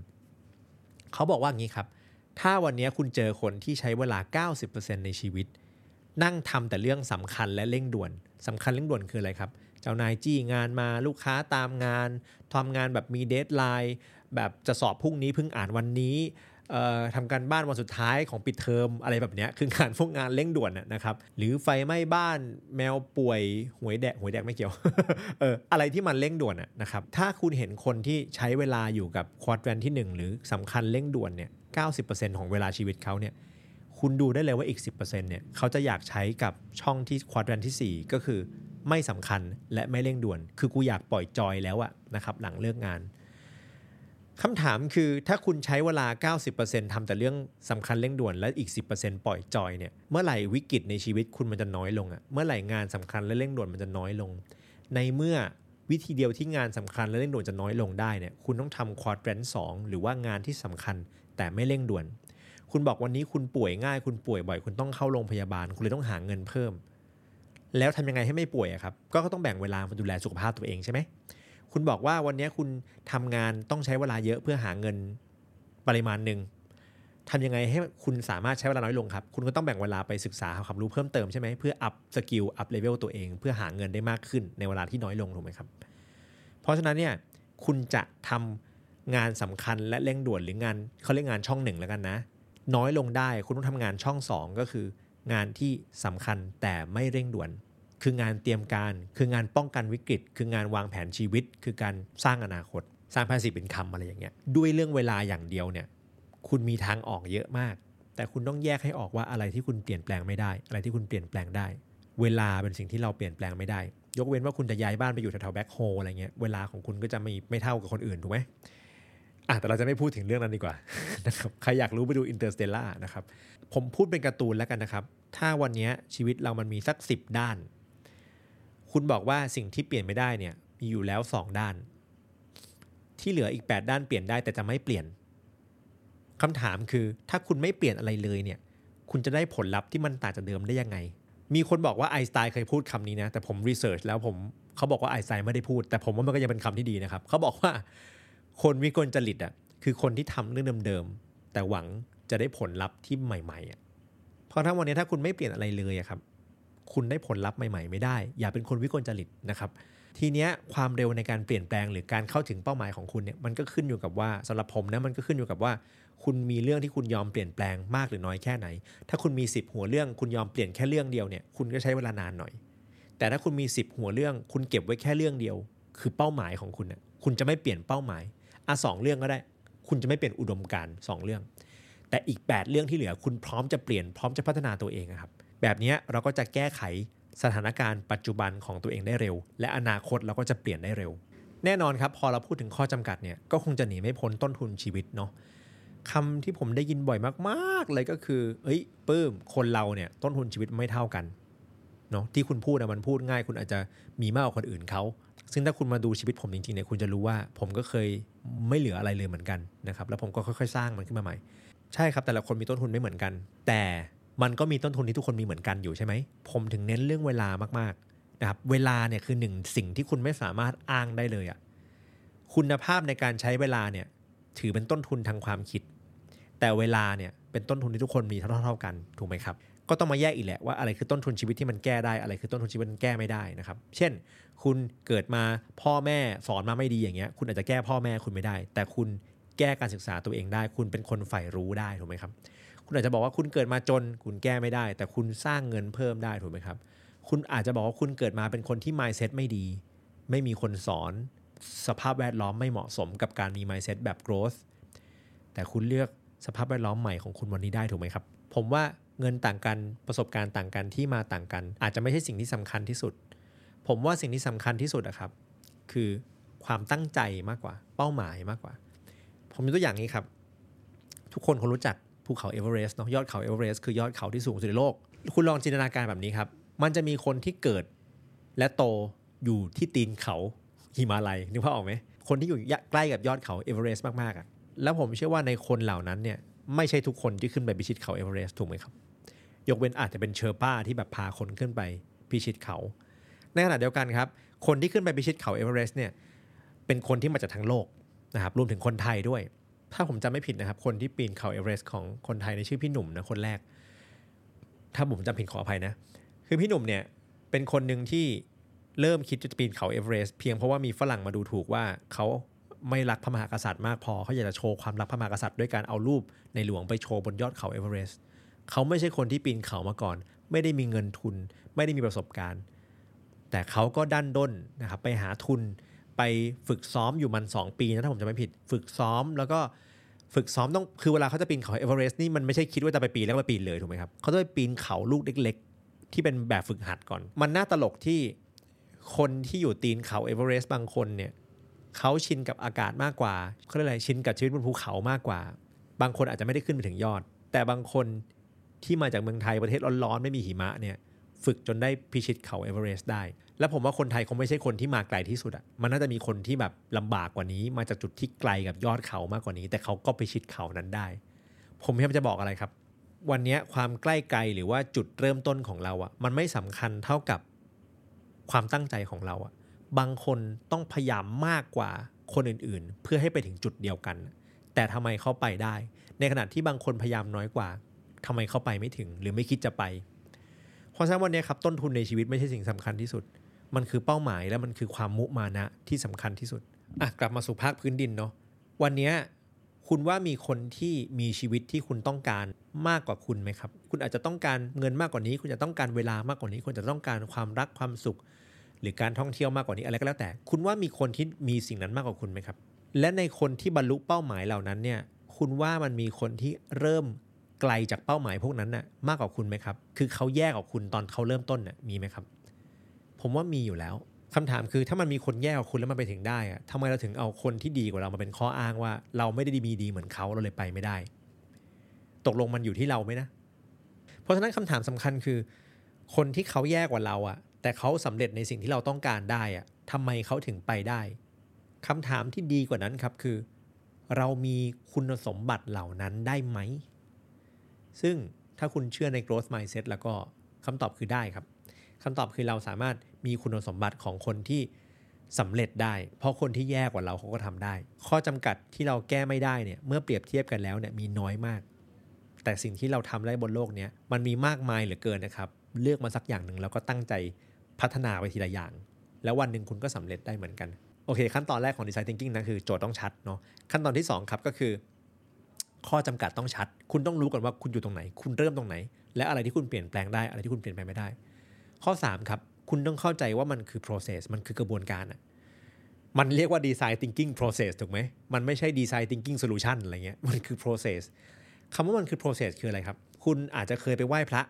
Speaker 1: เขาบอกว่างี้ครับ ถ้าวันนี้คุณเจอคนที่ใช้เวลา 90%ในชีวิต นั่งทำแต่เรื่องสำคัญและเร่งด่วนสำคัญเร่งด่วนคืออะไรครับ เจ้านายจี้งานมาลูกค้าตามงานทำงานแบบมีเดทไลน์แบบจะสอบพรุ่งนี้เพิ่งอ่านวันนี้ ทำการบ้านวันสุดท้ายของปิดเทอมอะไรแบบนี้คืองานพวกงานเร่งด่วนนะครับหรือไฟไหม้บ้านแมวป่วยหวยแดกหวยแดกไม่เกี่ยวเอออะไรที่มันเร่งด่วนนะครับถ้าคุณเห็นคนที่ใช้เวลาอยู่กับควอดแวนที่ 1 หรือสำคัญเร่งด่วนเนี่ย90%ของเวลาชีวิตเขาเนี่ยคุณดูได้เลยว่าอีก 10%เนี่ยเขาจะอยากใช้กับช่องที่ควอดแวนที่ 4 ก็คือไม่สำคัญและไม่เร่งด่วน คือกูอยากปล่อยจอยแล้วอะนะครับหลังเลิกงาน คำถามคือถ้าคุณใช้เวลา 90%ทำแต่เรื่องสำคัญเร่งด่วนและอีก 10%ปล่อยจอยเนี่ยเมื่อไหร่วิกฤตในชีวิตคุณมันจะน้อยลงอะเมื่อไหร่งานสำคัญและเร่งด่วนมันจะน้อยลง ในเมื่อวิธีเดียวที่งานสำคัญและเร่งด่วนจะน้อยลงได้เนี่ยคุณต้องทำ quadrant สองหรือว่างานที่สำคัญแต่ไม่เร่งด่วน คุณบอกวันนี้คุณป่วยง่าย คุณป่วยบ่อย คุณต้องเข้าโรงพยาบาล คุณเลยต้องหาเงินเพิ่ม แล้วทำยังไงให้ไม่ป่วยครับ ก็ต้องแบ่งเวลามาดูแลสุขภาพตัวเองใช่ไหม คุณบอกว่าวันนี้คุณทำงานต้องใช้เวลาเยอะเพื่อหาเงินปริมาณหนึ่งทำยังไงให้คุณสามารถใช้เวลาน้อยลงครับ คุณก็ต้องแบ่งเวลาไปศึกษาความรู้เพิ่มเติมใช่ไหมเพื่อ upskill up level ตัวเอง เพื่อหาเงินได้มากขึ้นในเวลาที่น้อยลงถูกไหมครับ เพราะฉะนั้นเนี่ยคุณจะทำงานสำคัญและเร่งด่วนหรืองานเขาเรียกงานช่องหนึ่งแล้วกันนะ น้อยลงได้คุณต้องทำงานช่องสองก็คืองานที่สำคัญแต่ไม่เร่งด่วน คืองานเตรียมการ คืองานป้องกันวิกฤต คืองานวางแผนชีวิต คือการสร้างอนาคต สร้างภาษีเป็นคำอะไรอย่างเงี้ยด้วยเรื่องเวลาอย่างเดียวเนี่ยคุณมีทางออกเยอะมาก แต่คุณต้องแยกให้ออกว่าอะไรที่คุณเปลี่ยนแปลงไม่ได้ อะไรที่คุณเปลี่ยนแปลงได้ เวลาเป็นสิ่งที่เราเปลี่ยนแปลงไม่ได้ ยกเว้นว่าคุณจะย้ายบ้านไปอยู่แถวๆ black hole อะไรเงี้ยเวลาของคุณก็จะไม่ไม่เท่ากับคนอื่นถูกไหมอะแต่เราจะไม่พูดถึงเรื่องนั้นดีกว่านะครับใครอยากรู้ไปดู Interstellar นะครับผมพูดเป็นการ์ตูนแล้วกันนะครับ ถ้าวันนี้ชีวิตเรามันมีสักสิบด้าน คุณบอกว่าสิ่งที่เปลี่ยนไม่ได้เนี่ยมีอยู่แล้ว 2 ด้าน ที่เหลืออีก 8 ด้านเปลี่ยนได้แต่จะไม่เปลี่ยนคำถามคือถ้าคุณไม่เปลี่ยนอะไรเลยเนี่ย คุณจะได้ผลลัพธ์ที่มันต่างจากเดิมได้ยังไง มีคนบอกว่าไอสไตน์เคยพูดคำนี้นะ แต่ผม research แล้วผมเขาบอกว่าไอสไตน์ไม่ได้พูด แต่ผมว่ามันก็ยังเป็นคำที่ดีนะครับ เขาบอกว่าคนวิกลจริตอะคือคนที่ทำเรื่องเดิมๆแต่หวังจะได้ผลลัพธ์ที่ใหม่ๆอะเพราะถ้าวันนี้ถ้าคุณไม่เปลี่ยนอะไรเลยอะครับ คุณได้ผลลัพธ์ใหม่ๆไม่ได้ อย่าเป็นคนวิกลจริตนะครับทีเนี้ยความเร็วในการเปลี่ยนแปลงหรือการเข้าถึงเป้าหมายของคุณเนี่ยมันก็ขึ้นอยู่กับว่าสำหรับผมนะมันก็ขึ้นอยู่กับว่า คุณมีเรื่องที่คุณยอมเปลี่ยนแปลงมากหรือน้อยแค่ไหน ถ้าคุณมี 10 หัวเรื่องคุณยอมเปลี่ยนแค่เรื่องเดียวเนี่ยคุณก็ใช้เวลานานหน่อย แต่ถ้าคุณมี 10 หัวเรื่อง คุณเก็บไว้แค่เรื่องเดียว คือเป้าหมายของคุณเนี่ยคุณจะไม่เปลี่ยนเป้าหมายอะสองเรื่องก็ได้ คุณจะไม่เปลี่ยนอุดมการณ์2เรื่อง แต่อีก 8 เรื่องที่เหลือ คุณพร้อมจะเปลี่ยนพร้อมจะพัฒนาตัวเองครับ แบบนี้เราก็จะแก้ไขสถานการณ์ปัจจุบันของตัวเองได้เร็ว และอนาคตเราก็จะเปลี่ยนได้เร็ว แน่นอนครับ พอเราพูดถึงข้อจำกัดเนี่ยก็คงจะหนีไม่พ้นต้นทุนชีวิตเนาะคำที่ผมได้ยินบ่อยมากๆเลยก็คือ เอ้ยปื้มคนเราเนี่ยต้นทุนชีวิตไม่เท่ากันเนาะที่คุณพูดนะมันพูดง่าย คุณอาจจะมีมากกว่าคนอื่นเขาซึ่งถ้าคุณมาดูชีวิตผมจริงๆเนี่ยคุณจะรู้ว่า ผมก็เคยไม่เหลืออะไรเลยเหมือนกันนะครับแล้วผมก็ค่อยๆ สร้างมันขึ้นมาใหม่ ใช่ครับแต่ละคนมีต้นทุนไม่เหมือนกัน แต่ มันก็มีต้นทุนที่ทุกคนมีเหมือนกันอยู่ใช่ไหม ผมถึงเน้นเรื่องเวลามากๆนะครับ เวลาเนี่ยคือหนึ่งสิ่งที่คุณไม่สามารถอ้างได้เลยอะคุณภาพในการใช้เวลาเนี่ยถือเป็นต้นทุนทางความคิด แต่เวลาเนี่ยเป็นต้นทุนที่ทุกคนมีเท่าๆกันถูกไหมครับ ก็ต้องมาแยกอีกแหละว่าอะไรคือต้นทุนชีวิตที่มันแก้ได้อะไรคือต้นทุนชีวิตมันแก้ไม่ได้นะครับ เช่น คุณเกิดมาพ่อแม่สอนมาไม่ดีอย่างเงี้ย คุณอาจจะแก้พ่อแม่คุณไม่ได้ แต่คุณแก้การศึกษาตัวเองได้ คุณเป็นคนใฝ่รู้ได้ถูกไหมครับ คุณอาจจะบอกว่าคุณเกิดมาจนคุณแก้ไม่ได้ แต่คุณสร้างเงินเพิ่มได้ถูกไหมครับ คุณอาจจะบอกว่าคุณเกิดมาเป็นคนที่ mindset ไม่ดี ไม่มีคนสอน สภาพแวดล้อมไม่เหมาะสมกับการมี mindset แบบ growth แต่คุณเลือกสภาพแวดล้อมใหม่ของคุณวันนี้ได้ถูกไหมครับ ผมว่าเงินต่างกันประสบการณ์ต่างกันที่มาต่างกัน อาจจะไม่ใช่สิ่งที่สำคัญที่สุด ผมว่าสิ่งที่สำคัญที่สุดอะครับ คือความตั้งใจมากกว่า เป้าหมายมากกว่า ผมยกตัวอย่างนี้ครับ ทุกคนคงรู้จัก ภูเขาเอเวอเรสต์เนาะยอดเขาเอเวอเรสต์คือยอดเขาที่สูงสุดในโลก คุณลองจินตนาการแบบนี้ครับ มันจะมีคนที่เกิดและโตอยู่ที่ตีนเขาหิมาลัยนึกภาพออกไหมคนที่อยู่ใกล้กับยอดเขาเอเวอเรสต์มากๆอะแล้วผมเชื่อว่าในคนเหล่านั้นเนี่ยไม่ใช่ทุกคนที่ขึ้นไปพิชิตเขาเอเวอเรสต์ถูกไหมครับ ยกเว้นอาจจะเป็นเชอร์ป้าที่แบบพาคนขึ้นไปพิชิตเขา ในขณะเดียวกันครับ คนที่ขึ้นไปพิชิตเขาเอเวอเรสต์เนี่ยเป็นคนที่มาจากทั้งโลกนะครับรวมถึงคนไทยด้วย ถ้าผมจำไม่ผิดนะครับ คนที่ปีนเขาเอเวอเรสต์ของคนไทยในชื่อพี่หนุ่มนะคนแรก ถ้าผมจำผิดขออภัยนะ คือพี่หนุ่มเนี่ยเป็นคนหนึ่งที่เริ่มคิดจะปีนเขาเอเวอเรสต์เพียงเพราะว่ามีฝรั่งมาดูถูกว่าเขาไม่รักพระมหากษัตริย์มากพอเขาอยากจะโชว์ความรักพระมหากษัตริย์ด้วยการเอารูปในหลวงไปโชว์บนยอดเขาเอเวอเรสต์เขาไม่ใช่คนที่ปีนเขามาก่อน ไม่ได้มีเงินทุน ไม่ได้มีประสบการณ์ แต่เขาก็ดันด้นนะครับไปหาทุนไปฝึกซ้อมอยู่มัน 2 ปีนะถ้าผมจะไม่ผิด ฝึกซ้อมแล้วก็ ฝึกซ้อมต้องคือเวลาเขาจะปีนเขาเอเวอเรสต์นี่มันไม่ใช่คิดว่าจะไปปีนแล้วไปปีนเลยถูกไหมครับเขาต้องไปปีนเขาลูกเล็ก ๆ ที่เป็นแบบฝึกหัดก่อน มันน่าตลกที่คนที่อยู่ตีนเขาเอเวอเรสต์บางคนเนี่ยเขาชินกับอากาศมากกว่าเขาเรียกอะไรชินกับชีวิตบนภูเขามากกว่า บางคนอาจจะไม่ได้ขึ้นไปถึงยอด แต่บางคนที่มาจากเมืองไทยประเทศร้อนๆไม่มีหิมะเนี่ย ฝึกจนได้พิชิตเขาเอเวอเรสต์ได้ แล้วผมว่าคนไทยคงไม่ใช่คนที่มาไกลที่สุดอะมันน่าจะมีคนที่แบบลำบากกว่านี้ มาจากจุดที่ไกลกับยอดเขามากกว่านี้ แต่เขาก็พิชิตเขานั้นได้ ผมพยายามจะบอกอะไรครับ วันนี้ความใกล้ไกลหรือว่าจุดเริ่มต้นของเราอะมันไม่สำคัญเท่ากับความตั้งใจของเราอะบางคนต้องพยายามมากกว่าคนอื่นๆ เพื่อให้ไปถึงจุดเดียวกัน แต่ทำไมเขาไปได้ ในขณะที่บางคนพยายามน้อยกว่าทำไมเขาไปไม่ถึง หรือไม่คิดจะไป เพราะฉะนั้นวันนี้ครับต้นทุนในชีวิตไม่ใช่สิ่งสำคัญที่สุด มันคือเป้าหมายและมันคือความมุมานะที่สำคัญที่สุดอะกลับมาสู่ภาคพื้นดินเนาะวันนี้คุณว่ามีคนที่มีชีวิตที่คุณต้องการมากกว่าคุณไหมครับ คุณอาจจะต้องการเงินมากกว่านี้ คุณจะต้องการเวลามากกว่านี้ คุณจะต้องการความรักความสุข หรือการท่องเที่ยวมากกว่านี้อะไรก็แล้วแต่ คุณว่ามีคนที่มีสิ่งนั้นมากกว่าคุณไหมครับ และในคนที่บรรลุเป้าหมายเหล่านั้นเนี่ย คุณว่ามันมีคนที่เริ่ม ไกลจากเป้าหมายพวกนั้นน่ะมากกว่าคุณไหมครับ คือเขาแยกออกคุณตอนเขาเริ่มต้นน่ะมีไหมครับ ผมว่ามีอยู่แล้วคำถามคือถ้ามันมีคนแย่กว่าคุณแล้วมันไปถึงได้อะทำไมเราถึงเอาคนที่ดีกว่าเรามาเป็นข้ออ้างว่า เราไม่ได้ดีมีดีเหมือนเขาเราเลยไปไม่ได้ ตกลงมันอยู่ที่เราไหมนะ เพราะฉะนั้นคำถามสำคัญคือ คนที่เขาแย่กว่าเราอะแต่เขาสำเร็จในสิ่งที่เราต้องการได้อะทำไมเขาถึงไปได้คำถามที่ดีกว่านั้นครับคือ เรามีคุณสมบัติเหล่านั้นได้ไหม ซึ่งถ้าคุณเชื่อใน growth mindset แล้วก็คำตอบคือได้ครับคำตอบคือเราสามารถมีคุณสมบัติของคนที่สำเร็จได้ เพราะคนที่แย่กว่าเราเขาก็ทำได้ ข้อจำกัดที่เราแก้ไม่ได้เนี่ย เมื่อเปรียบเทียบกันแล้วเนี่ยมีน้อยมาก แต่สิ่งที่เราทำได้บนโลกนี้มันมีมากมายเหลือเกินนะครับ เลือกมาสักอย่างหนึ่งแล้วก็ตั้งใจพัฒนาไปทีละอย่าง แล้ววันหนึ่งคุณก็สำเร็จได้เหมือนกัน โอเค ขั้นตอนแรกของ Design Thinking นะคือโจทย์ต้องชัดเนาะขั้นตอนที่2ครับก็คือ ข้อจำกัดต้องชัด คุณต้องรู้ก่อนว่าคุณอยู่ตรงไหน คุณเริ่มตรงไหน และอะไรที่คุณเปลี่ยนแปลงได้ อะไรที่คุณเปลี่ยนแปลงไม่ได้ ข้อ 3 ครับ คุณต้องเข้าใจว่ามันคือ process มันคือกระบวนการอะมันเรียกว่า design thinking process ถูกไหม มันไม่ใช่ design thinking solution อะไรเงี้ย มันคือ process คำว่ามันคือ process คืออะไรครับ คุณอาจจะเคยไปไหว้พระ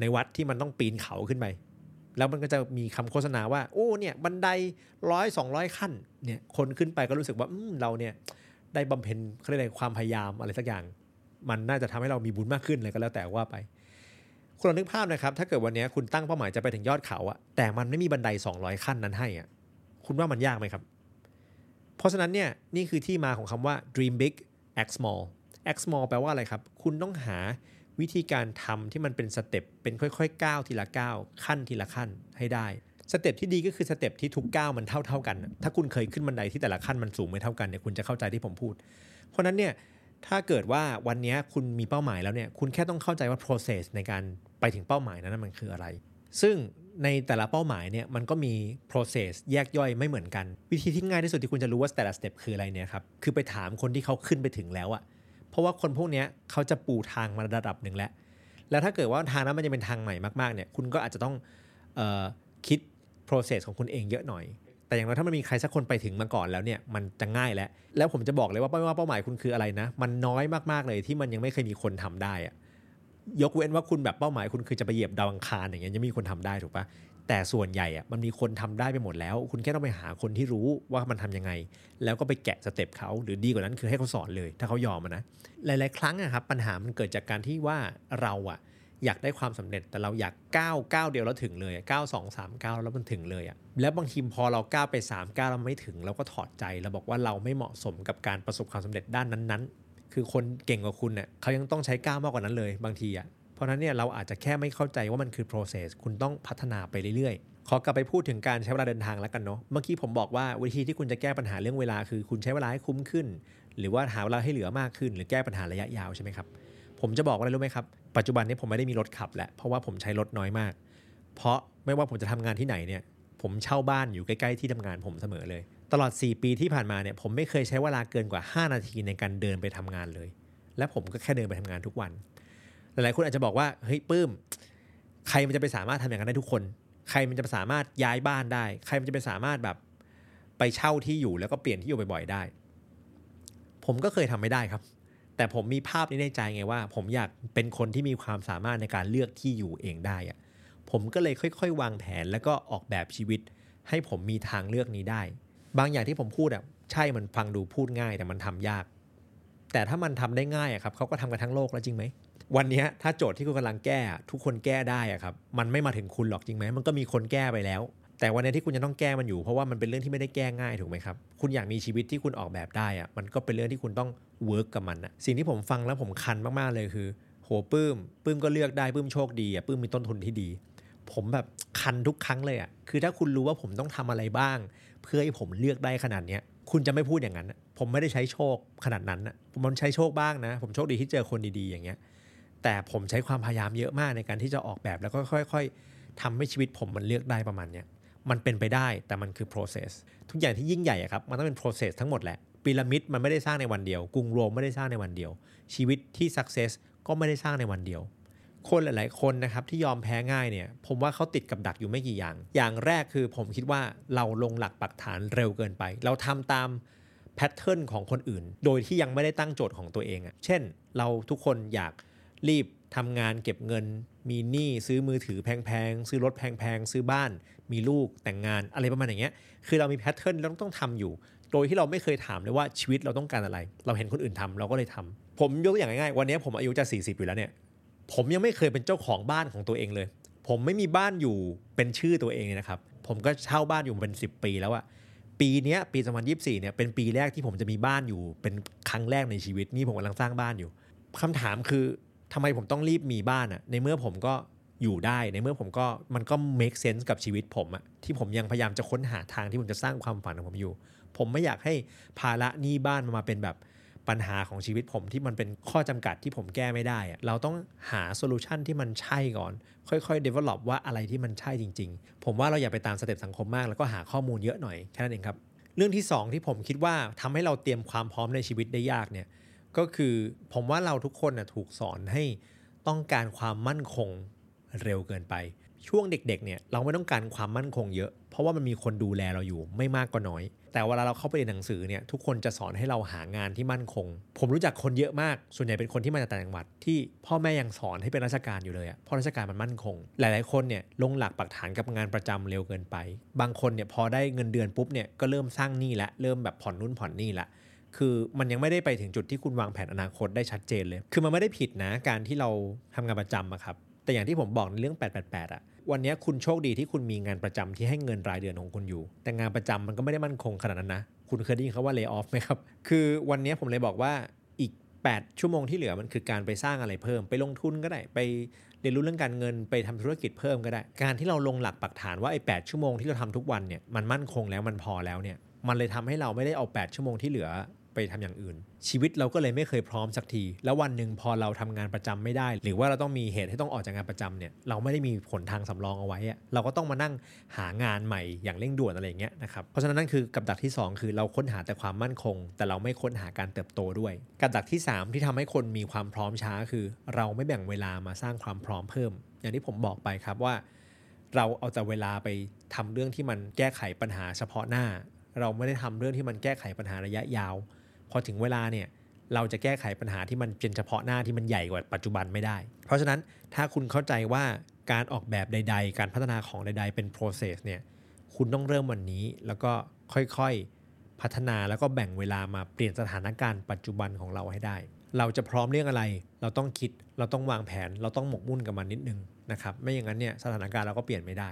Speaker 1: ในวัดที่มันต้องปีนเขาขึ้นไป แล้วมันก็จะมีคำโฆษณาว่า โอ้ เนี่ย บันไดร้อยสองร้อยขั้น เนี่ย คนขึ้นไปก็รู้สึกว่าเราเนี่ย ได้บำเพ็ญเขาเรียกอะไรความพยายามอะไรสักอย่าง มันน่าจะทำให้เรามีบุญมากขึ้นเลยก็แล้วแต่ว่าไป คุณลองนึกภาพนะครับ ถ้าเกิดวันนี้คุณตั้งเป้าหมายจะไปถึงยอดเขาอะแต่มันไม่มีบันได 200 ขั้นนั้นให้อะคุณว่ามันยากไหมครับ เพราะฉะนั้นเนี่ยนี่คือที่มาของคำว่า dream big act small act small แปลว่าอะไรครับ คุณต้องหาวิธีการทำที่มันเป็น step เป็นค่อยๆก้าวทีละก้าวขั้นทีละขั้นให้ได้ step ที่ดีก็คือ step ที่ทุกก้าวมันเท่าเท่ากัน ถ้าคุณเคยขึ้นบันไดที่แต่ละขั้นมันสูงไม่เท่ากันเนี่ยคุณจะเข้าใจที่ผมพูด เพราะนั้นเนี่ยถ้าเกิดว่าวันนี้คุณมีเป้าหมายแล้วเนี่ยคุณแค่ต้องเข้าใจว่า process ในการไปถึงเป้าหมายนั้นมันคืออะไร ซึ่งในแต่ละเป้าหมายเนี่ยมันก็มี process แยกย่อยไม่เหมือนกัน วิธีที่ง่ายที่สุดที่คุณจะรู้ว่าแต่ละสเต็ปคืออะไรเนี่ยครับคือไปถามคนที่เขาขึ้นไปถึงแล้วอะเพราะว่าคนพวกนี้เขาจะปูทางมาระดับหนึ่งแล้วแล้วถ้าเกิดว่าทางนั้นมันจะเป็นทางใหม่มากๆเนี่ยคุณก็อาจจะต้องออคิด process ของคุณเองเยอะหน่อย แต่อย่างน้อยถ้ามันมีใครสักคนไปถึงมาก่อนแล้วเนี่ยมันจะง่ายแล้ว แล้วผมจะบอกเลยว่าไม่ว่าเป้าหมายคุณคืออะไรนะ มันน้อยมากๆเลยที่มันยังไม่เคยมีคนทำได้อะยกเว้นว่าคุณแบบเป้าหมายคุณคือจะไปเหยียบดาวอังคารอย่างเงี้ยยังมีคนทำได้ถูกปะแต่ส่วนใหญ่อะมันมีคนทำได้ไปหมดแล้ว คุณแค่ต้องไปหาคนที่รู้ว่ามันทํำยังไง แล้วก็ไปแกะสเต็ปเขาหรือดีกว่านั้นคือให้เขาสอนเลย ถ้าเขายอมนะหลาย ๆ ครั้งอะครับปัญหามันเกิดจากการที่ว่าเราอะ อยากได้ความสำเร็จแต่เราอยากก้าวก้าวเดียวแล้วถึงเลยก้าวสองสามก้าวแล้วมันถึงเลยอะแล้วบางทีพอเราก้าวไป3ามก้าวเราไม่ถึงเราก็ถอดใจเราบอกว่าเราไม่เหมาะสมกับการประสบความสำเร็จด้านนั้นๆ คือคนเก่งกว่าคุณเนี่ยเขายังต้องใช้ก้าวมากกว่านั้นเลยบางทีอะเพราะนั้นเนี่ยเราอาจจะแค่ไม่เข้าใจว่ามันคือ process คุณต้องพัฒนาไปเรื่อยๆ ขอกลับไปพูดถึงการใช้เวลาเดินทางแล้วกันเนาะเมื่อกี้ผมบอกว่าวิธีที่คุณจะแก้ปัญหาเรื่องเวลาคือคุณใช้เวลาให้คุ้มขึ้น หรือว่าหาเวลาให้เหลือมากขึ้น หรือแก้ปัญหาระยะยาวใช่ไหมครับ ผมจะบอกว่าอะไรรู้ไหมครับ ปัจจุบันนี้ผมไม่ได้มีรถขับแล้วเพราะว่าผมใช้รถน้อยมาก เพราะไม่ว่าผมจะทำงานที่ไหนเนี่ย ผมเช่าบ้านอยู่ใกล้ๆที่ทำงานผมเสมอเลย ตลอด 4 ปีที่ผ่านมาเนี่ยผมไม่เคยใช้เวลาเกินกว่า 5 นาทีในการเดินไปทำงานเลย และผมก็แค่เดินไปทำงานทุกวัน หลายๆคนอาจจะบอกว่าเฮ้ยปื้ม ใครมันจะไปสามารถทำอย่างนั้นได้ทุกคน ใครมันจะสามารถย้ายบ้านได้ ใครมันจะไปสามารถแบบไปเช่าที่อยู่แล้วก็เปลี่ยนที่อยู่บ่อย ๆ ได้ ผมก็เคยทำไม่ได้ครับ แต่ผมมีภาพนี้ในใจไงว่า ผมอยากเป็นคนที่มีความสามารถในการเลือกที่อยู่เองได้อะผมก็เลยค่อย ๆ วางแผนแล้วก็ออกแบบชีวิต ให้ผมมีทางเลือกนี้ได้ บางอย่างที่ผมพูดอะใช่มันฟังดูพูดง่ายแต่มันทำยาก แต่ถ้ามันทำได้ง่ายอะครับเขาก็ทำกันทั้งโลกแล้วจริงไหมวันนี้ถ้าโจทย์ที่คุณกำลังแก้ ทุกคนแก้ได้อะครับ มันไม่มาถึงคุณหรอกจริงไหมมันก็มีคนแก้ไปแล้ว แต่วันนี้ที่คุณจะต้องแก้มันอยู่เพราะว่ามันเป็นเรื่องที่ไม่ได้แก้ง่ายถูกไหมครับคุณอยากมีชีวิตที่คุณออกแบบได้อะมันก็เป็นเรื่องที่คุณต้องเวิร์กกับมันนะสิ่งที่ผมฟังแล้วผมคันมากๆเลยคือโหปื้มปื้มก็เลือกได้ปื้มโชคดีอะปื้มมีต้นทุนที่ดี ผมแบบคันทุกครั้งเลยอะคือถ้าคุณรู้ว่าผมต้องทำอะไรบ้าง เพื่อให้ผมเลือกได้ขนาดเนี้ยคุณจะไม่พูดอย่างนั้นผมไม่ได้ใช้โชคขนาดนั้นนะผมมันใช้โชคบ้างนะ ผมโชคดีที่เจอคนดีๆอย่างเงี้ยแต่ผมใช้ความพยายามเยอะมากในการที่จะออกแบบแล้วก็ค่อย ๆทำให้ชีวิตผมมันเลือกได้ประมาณเนี้ย มันเป็นไปได้แต่มันคือ process ทุกอย่างที่ยิ่งใหญ่ครับมันต้องเป็น process ทั้งหมดแหละพีระมิดมันไม่ได้สร้างในวันเดียว กรุงโรมไม่ได้สร้างในวันเดียว ชีวิตที่ success ก็ไม่ได้สร้างในวันเดียว คนหลาย ๆ คนนะครับที่ยอมแพ้ง่ายเนี่ยผมว่าเขาติดกับดักอยู่ไม่กี่อย่าง อย่างแรกคือผมคิดว่าเราลงหลักปักฐานเร็วเกินไป เราทำตาม pattern ของคนอื่น โดยที่ยังไม่ได้ตั้งโจทย์ของตัวเองอะเช่น เราทุกคนอยากรีบทำงานเก็บเงิน มีหนี้ซื้อมือถือแพงๆ ซื้อรถแพงๆ ซื้อบ้าน มีลูกแต่งงานอะไรประมาณอย่างเงี้ย คือเรามี pattern เราต้องทำอยู่ โดยที่เราไม่เคยถามเลยว่าชีวิตเราต้องการอะไร เราเห็นคนอื่นทำเราก็เลยทำผมยกตัวอย่างง่ายๆ วันนี้ผมอายุจะ 40 อยู่แล้วเนี่ย ผมยังไม่เคยเป็นเจ้าของบ้านของตัวเองเลย ผมไม่มีบ้านอยู่เป็นชื่อตัวเองเลยนะครับ ผมก็เช่าบ้านอยู่เป็น 10 ปีแล้วอะปีนี้ยปี2024เนี่ยเป็นปีแรกที่ผมจะมีบ้านอยู่เป็นครั้งแรกในชีวิตนี่ผมกำลังสร้างบ้านอยู่คำถามคือ ทำไมผมต้องรีบมีบ้านอะในเมื่อผมก็อยู่ได้ในเมื่อผมก็มันก็ make sense กับชีวิตผมอะที่ผมยังพยายามจะค้นหาทางที่ผมจะสร้างความฝันของผมอยู่ ผมไม่อยากให้ภาระหนี้บ้านมันมาเป็นแบบปัญหาของชีวิตผมที่มันเป็นข้อจำกัดที่ผมแก้ไม่ได้อะเราต้องหา solution ที่มันใช่ก่อน ค่อยๆ develop ว่าอะไรที่มันใช่จริง ๆ ผมว่าเราอย่าไปตาม step สังคมมาก แล้วก็หาข้อมูลเยอะหน่อยแค่นั้นเองครับ เรื่องที่ 2 ที่ผมคิดว่าทำให้เราเตรียมความพร้อมในชีวิตได้ยากเนี่ย ก็คือผมว่าเราทุกคนนะถูกสอนให้ต้องการความมั่นคงเร็วเกินไป ช่วงเด็กๆเนี่ยเราไม่ต้องการความมั่นคงเยอะ เพราะว่ามันมีคนดูแลเราอยู่ไม่มากก็น้อย แต่เวลาเราเข้าไปเรียนหนังสือเนี่ยทุกคนจะสอนให้เราหางานที่มั่นคง ผมรู้จักคนเยอะมาก ส่วนใหญ่เป็นคนที่มาจากต่างจังหวัด ที่พ่อแม่ยังสอนให้เป็นราชการอยู่เลยอะเพราะราชการมันมั่นคง หลายๆคนเนี่ยลงหลักปักฐานกับงานประจำเร็วเกินไป บางคนเนี่ยพอได้เงินเดือนปุ๊บเนี่ยก็เริ่มสร้างหนี้ละเริ่มแบบผ่อนนู่นผ่อนนี่ละ คือมันยังไม่ได้ไปถึงจุดที่คุณวางแผนอนาคตได้ชัดเจนเลย คือมันไม่ได้ผิดนะการที่เราทำงานประจำอะครับ แต่อย่างที่ผมบอกในเรื่อง 888อะวันนี้คุณโชคดีที่คุณมีงานประจำที่ให้เงินรายเดือนของคุณอยู่ แต่งานประจำมันก็ไม่ได้มั่นคงขนาดนั้นนะ คุณเคยได้ยินเขาว่า lay off ไหมครับ คือวันนี้ผมเลยบอกว่าอีก 8 ชั่วโมงที่เหลือมันคือการไปสร้างอะไรเพิ่ม ไปลงทุนก็ได้ ไปเรียนรู้เรื่องการเงิน ไปทำธุรกิจเพิ่มก็ได้ การที่เราลงหลักปักฐานว่าไอ้8ชั่วโมงที่เราทำทุกวันเนี่ย มันมั่นคงแล้วมันพอแล้วเนี่ย มันเลยทำให้เราไม่ได้เอา 8 ชั่วโมงที่เหลือ ไปทำอย่างอื่น ชีวิตเราก็เลยไม่เคยพร้อมสักที แล้ววันหนึ่งพอเราทำงานประจำไม่ได้ หรือว่าเราต้องมีเหตุให้ต้องออกจากงานประจำเนี่ยเราไม่ได้มีผลทางสำรองเอาไว้เราก็ต้องมานั่งหางานใหม่อย่างเร่งด่วนอะไรอย่างเงี้ยนะครับเพราะฉะนั้นนั่นคือกับดักที่ 2 คือเราค้นหาแต่ความมั่นคง แต่เราไม่ค้นหาการเติบโตด้วย กับดักที่ 3 ที่ทำให้คนมีความพร้อมช้าคือ เราไม่แบ่งเวลามาสร้างความพร้อมเพิ่ม อย่างที่ผมบอกไปครับว่า เราเอาแต่เวลาไปทำเรื่องที่มันแก้ไขปัญหาเฉพาะหน้า เราไม่ได้ทำเรื่องที่มันแก้ไขปัญหาระยะยาว พอถึงเวลาเนี่ยเราจะแก้ไขปัญหาที่มันเป็นเฉพาะหน้าที่มันใหญ่กว่าปัจจุบันไม่ได้ เพราะฉะนั้นถ้าคุณเข้าใจว่าการออกแบบใด ๆ การพัฒนาของใด ๆ เป็น process เนี่ยคุณต้องเริ่มวันนี้แล้วก็ค่อยๆพัฒนาแล้วก็แบ่งเวลามาเปลี่ยนสถานการณ์ปัจจุบันของเราให้ได้ เราจะพร้อมเรื่องอะไร เราต้องคิด เราต้องวางแผน เราต้องหมกมุ่นกับมันนิดนึงนะครับ ไม่อย่างนั้นเนี่ยสถานการณ์เราก็เปลี่ยนไม่ได้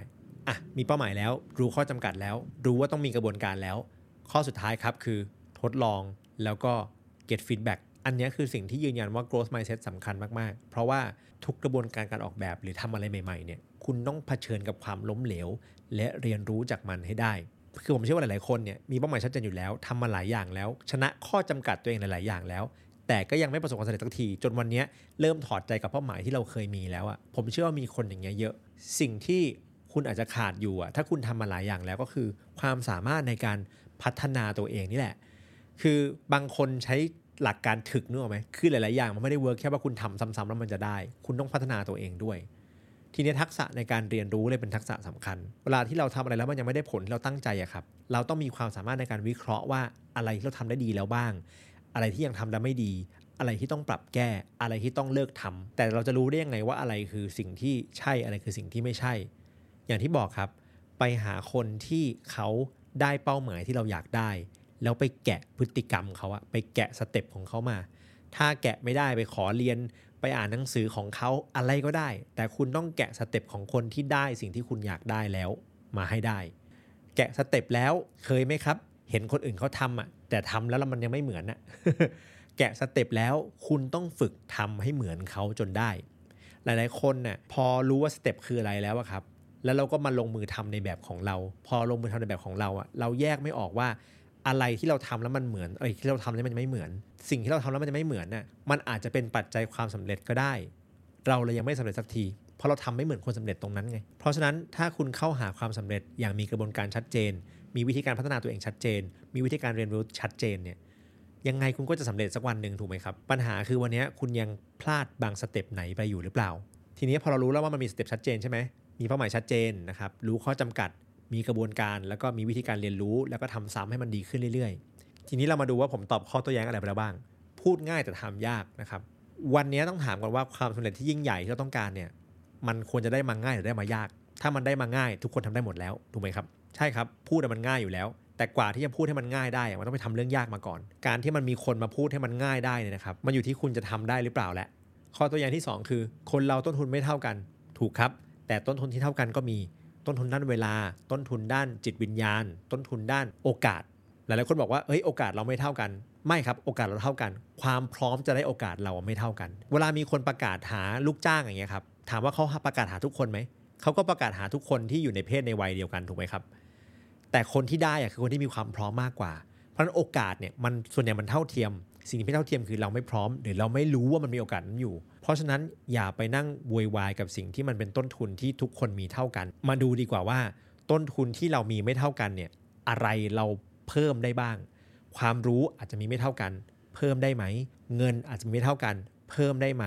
Speaker 1: อะ มีเป้าหมายแล้ว รู้ข้อจำกัดแล้ว รู้ว่าต้องมีกระบวนการแล้ว ข้อสุดท้ายครับคือทดลอง แล้วก็ get feedback อันนี้คือสิ่งที่ยืนยันว่า growth mindset สำคัญมาก ๆ เพราะว่าทุกกระบวนการการออกแบบหรือทำอะไรใหม่ ๆ เนี่ย คุณต้องเผชิญกับความล้มเหลว และเรียนรู้จากมันให้ได้ คือผมเชื่อว่าหลาย ๆ คนเนี่ยมีเป้าหมายชัดเจนอยู่แล้วทำมาหลายอย่างแล้ว ชนะข้อจำกัดตัวเองหลาย ๆ อย่างแล้ว แต่ก็ยังไม่ประสบความสำเร็จสักที จนวันนี้เริ่มถอดใจกับเป้าหมายที่เราเคยมีแล้วอะผมเชื่อว่ามีคนอย่างเงี้ยเยอะ สิ่งที่คุณอาจจะขาดอยู่อะถ้าคุณทำมาหลายอย่างแล้วก็คือ ความสามารถในการพัฒนาตัวเองนี่แหละ คือบางคนใช้หลักการถึกนึกออกไหมคือหลาย ๆ อย่างมันไม่ได้เวิร์กแค่ว่าคุณทำซ้ำๆแล้วมันจะได้ คุณต้องพัฒนาตัวเองด้วย ทีนี้ทักษะในการเรียนรู้เลยเป็นทักษะสำคัญ เวลาที่เราทำอะไรแล้วมันยังไม่ได้ผลที่เราตั้งใจอะครับ เราต้องมีความสามารถในการวิเคราะห์ว่าอะไรที่เราทำได้ดีแล้วบ้าง อะไรที่ยังทำได้ไม่ดี อะไรที่ต้องปรับแก้ อะไรที่ต้องเลิกทำแต่เราจะรู้ได้ยังไงว่าอะไรคือสิ่งที่ใช่ อะไรคือสิ่งที่ไม่ใช่ อย่างที่บอกครับ ไปหาคนที่เขาได้เป้าหมายที่เราอยากได้ แล้วไปแกะพฤติกรรมเขาอะไปแกะ step ของเขามา ถ้าแกะไม่ได้ไปขอเรียนไปอ่านหนังสือของเขาอะไรก็ได้ แต่คุณต้องแกะ step ของคนที่ได้สิ่งที่คุณอยากได้แล้วมาให้ได้ แกะ step แล้วเคยไหมครับ เห็นคนอื่นเขาทำอะแต่ทำแล้วมันยังไม่เหมือนอะแกะ step แล้วคุณต้องฝึกทำให้เหมือนเขาจนได้ หลายๆคนน่ะพอรู้ว่าสเต็ปคืออะไรแล้วครับแล้วเราก็มาลงมือทำในแบบของเรา พอลงมือทำในแบบของเราอะเราแยกไม่ออกว่า อะไรที่เราทำแล้วมันเหมือนอะไรที่เราทำแล้วมันจะไม่เหมือน สิ่งที่เราทำแล้วมันจะไม่เหมือนน่ะมันอาจจะเป็นปัจจัยความสำเร็จก็ได้ เราเลยยังไม่สำเร็จสักทีเพราะเราทำไม่เหมือนคนสำเร็จตรงนั้นไง เพราะฉะนั้นถ้าคุณเข้าหาความสำเร็จอย่างมีกระบวนการชัดเจน มีวิธีการพัฒนาตัวเองชัดเจน มีวิธีการเรียนรู้ชัดเจนเนี่ยยังไงคุณก็จะสำเร็จสักวันหนึ่งถูกไหมครับ ปัญหาคือวันนี้คุณยังพลาดบาง step ไหนไปอยู่หรือเปล่า ทีนี้พอเรารู้แล้วว่ามันมี step ชัดเจนใช่ไหมมีเป้าหมายชัดเจนนะครับรู้ข้อจำกัด มีกระบวนการแล้วก็มีวิธีการเรียนรู้ แล้วก็ทำซ้ำให้มันดีขึ้นเรื่อยๆ ทีนี้เรามาดูว่าผมตอบข้อโต้แย้งอะไรไปแล้วบ้าง พูดง่ายแต่ทำยากนะครับ วันนี้ต้องถามก่อนว่าความสำเร็จที่ยิ่งใหญ่ที่เราต้องการเนี่ย มันควรจะได้มาง่ายหรือได้มายาก ถ้ามันได้มาง่าย ทุกคนทำได้หมดแล้วถูกไหมครับ ใช่ครับ พูดมันง่ายอยู่แล้ว แต่กว่าที่จะพูดให้มันง่ายได้ มันต้องไปทำเรื่องยากมาก่อน การที่มันมีคนมาพูดให้มันง่ายได้เนี่ยนะครับ มันอยู่ที่คุณจะทำได้หรือเปล่าแหละ ข้อตัวอย่างที่ 2 คือ คนเราต้นทุนไม่เท่ากัน ถูกครับ แต่ต้นทุนที่เท่ากันก็มี ต้นทุนด้านเวลา ต้นทุนด้านจิตวิญญาณ ต้นทุนด้านโอกาส หลายๆคนบอกว่าเฮ้ยโอกาสเราไม่เท่ากัน ไม่ครับโอกาสเราเท่ากัน ความพร้อมจะได้โอกาสเราไม่เท่ากัน เวลามีคนประกาศหาลูกจ้างอย่างเงี้ยครับถามว่าเขาประกาศหาทุกคนไหมเขาก็ประกาศหาทุกคนที่อยู่ในเพศในวัยเดียวกันถูกไหมครับ แต่คนที่ได้อะคือคนที่มีความพร้อมมากกว่า เพราะฉะนั้นโอกาสเนี่ยมันส่วนใหญ่มันเท่าเทียม สิ่งที่ไม่เท่าเทียมคือเราไม่พร้อม หรือเราไม่รู้ว่ามันมีโอกาสนั้นอยู่ เพราะฉะนั้นอย่าไปนั่งวุ่ยวายกับสิ่งที่มันเป็นต้นทุนที่ทุกคนมีเท่ากัน มาดูดีกว่าว่า ต้นทุนที่เรามีไม่เท่ากันเนี่ยอะไรเราเพิ่มได้บ้าง ความรู้อาจจะมีไม่เท่ากัน เพิ่มได้ไหม เงินอาจจะมีไม่เท่ากัน เพิ่มได้ไหม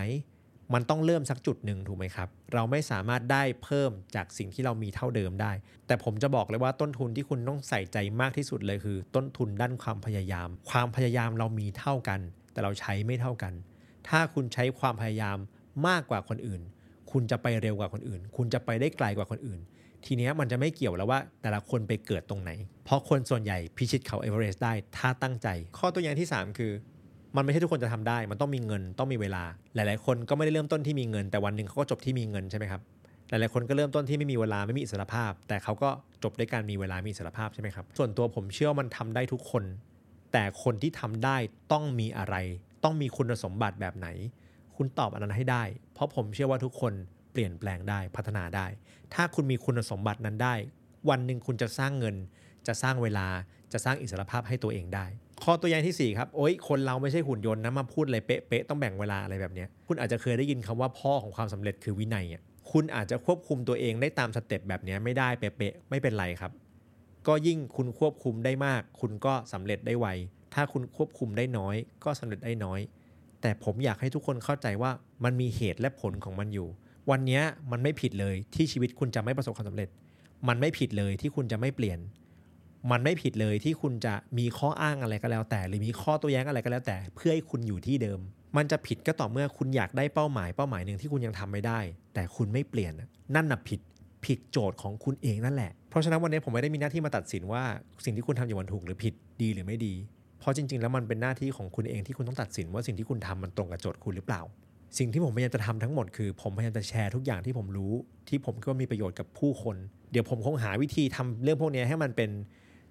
Speaker 1: มันต้องเริ่มสักจุดหนึ่งถูกไหมครับ เราไม่สามารถได้เพิ่มจากสิ่งที่เรามีเท่าเดิมได้ แต่ผมจะบอกเลยว่าต้นทุนที่คุณต้องใส่ใจมากที่สุดเลยคือ ต้นทุนด้านความพยายาม ความพยายามเรามีเท่ากัน แต่เราใช้ไม่เท่ากัน ถ้าคุณใช้ความพยายามมากกว่าคนอื่น คุณจะไปเร็วกว่าคนอื่น คุณจะไปได้ไกลกว่าคนอื่น ทีนี้มันจะไม่เกี่ยวแล้วว่า แต่ละคนไปเกิดตรงไหน เพราะคนส่วนใหญ่พิชิตเขาเอเวอเรสต์ได้ถ้าตั้งใจ ข้อตัวอย่างที่ 3 คือ มันไม่ใช่ทุกคนจะทำได้ มันต้องมีเงินต้องมีเวลา หลาย ๆ คนก็ไม่ได้เริ่มต้นที่มีเงิน แต่วันหนึ่งเขาก็จบที่มีเงินใช่ไหมครับหลาย ๆ คนก็เริ่มต้นที่ไม่มีเวลาไม่มีอิสรภาพ แต่เขาก็จบด้วยการมีเวลามีอิสรภาพใช่ไหมครับส่วนตัวผมเชื่อมันทำได้ทุกคน แต่คนที่ทำได้ต้องมีอะไร ต้องมีคุณสมบัติแบบไหน คุณตอบอันนั้นให้ได้ เพราะผมเชื่อว่าทุกคนเปลี่ยนแปลงได้พัฒนาได้ ถ้าคุณมีคุณสมบัตินั้นได้ วันหนึ่งคุณจะสร้างเงิน จะสร้างเวลาจะสร้างอิสรภาพให้ตัวเองได้ ข้อตัวอย่างที่ 4 ครับ โอ๊ย คนเราไม่ใช่หุ่นยนต์นะ มาพูดอะไรเป๊ะๆ ต้องแบ่งเวลาอะไรแบบนี้ คุณอาจจะเคยได้ยินคำว่าพ่อของความสำเร็จคือวินัยอะคุณอาจจะควบคุมตัวเองได้ตามสเต็ปแบบนี้ไม่ได้เป๊ะๆ ไม่เป็นไรครับ ก็ยิ่งคุณควบคุมได้มาก คุณก็สำเร็จได้ไว ถ้าคุณควบคุมได้น้อย ก็สำเร็จได้น้อย แต่ผมอยากให้ทุกคนเข้าใจว่ามันมีเหตุและผลของมันอยู่ วันนี้มันไม่ผิดเลยที่ชีวิตคุณจะไม่ประสบความสำเร็จ มันไม่ผิดเลยที่คุณจะไม่เปลี่ยน มันไม่ผิดเลยที่คุณจะมีข้ออ้างอะไรก็แล้วแต่ หรือมีข้อโตัวแย้งอะไรก็แล้วแต่ เพื่อให้คุณอยู่ที่เดิม มันจะผิดก็ต่อเมื่อคุณอยากได้เป้าหมายเป้าหมายหนึ่งที่คุณยังทำไม่ได้ แต่คุณไม่เปลี่ยนนั่นน่ะผิดผิดโจทย์ของคุณเองนั่นแหละ เพราะฉะนั้นวันนี้ผมไม่ได้มีหน้าที่มาตัดสินว่าสิ่งที่คุณทำอยู่มันถูกหรือผิดดีหรือไม่ดี เพราะจริง ๆ แล้วมันเป็นหน้าที่ของคุณเองที่คุณต้องตัดสินว่าสิ่งที่คุณทำมันตรงกับโจทย์คุณหรือเปล่า สิ่งที่ผมพยายามจะทำทั้งหมดคือผมพยายามจะแชร์ทุกอย่างที่ผมรู้ ที่ผมคิดว่ามีประโยชน์กับผู้คน เดี๋ยวผมคงหาวิธีทำเรื่องพวกนี้ให้มันเป็น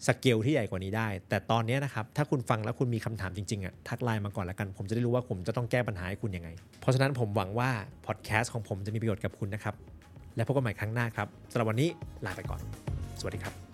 Speaker 1: สเกลที่ใหญ่กว่านี้ได้ แต่ตอนนี้นะครับ ถ้าคุณฟังแล้วคุณมีคำถามจริงๆอะทักไลน์มาก่อนละกัน ผมจะได้รู้ว่าผมจะต้องแก้ปัญหาให้คุณยังไง เพราะฉะนั้นผมหวังว่าพอดแคสต์ของผมจะมีประโยชน์กับคุณนะครับ และพบกันใหม่ครั้งหน้าครับสำหรับวันนี้ลาไปก่อน สวัสดีครับ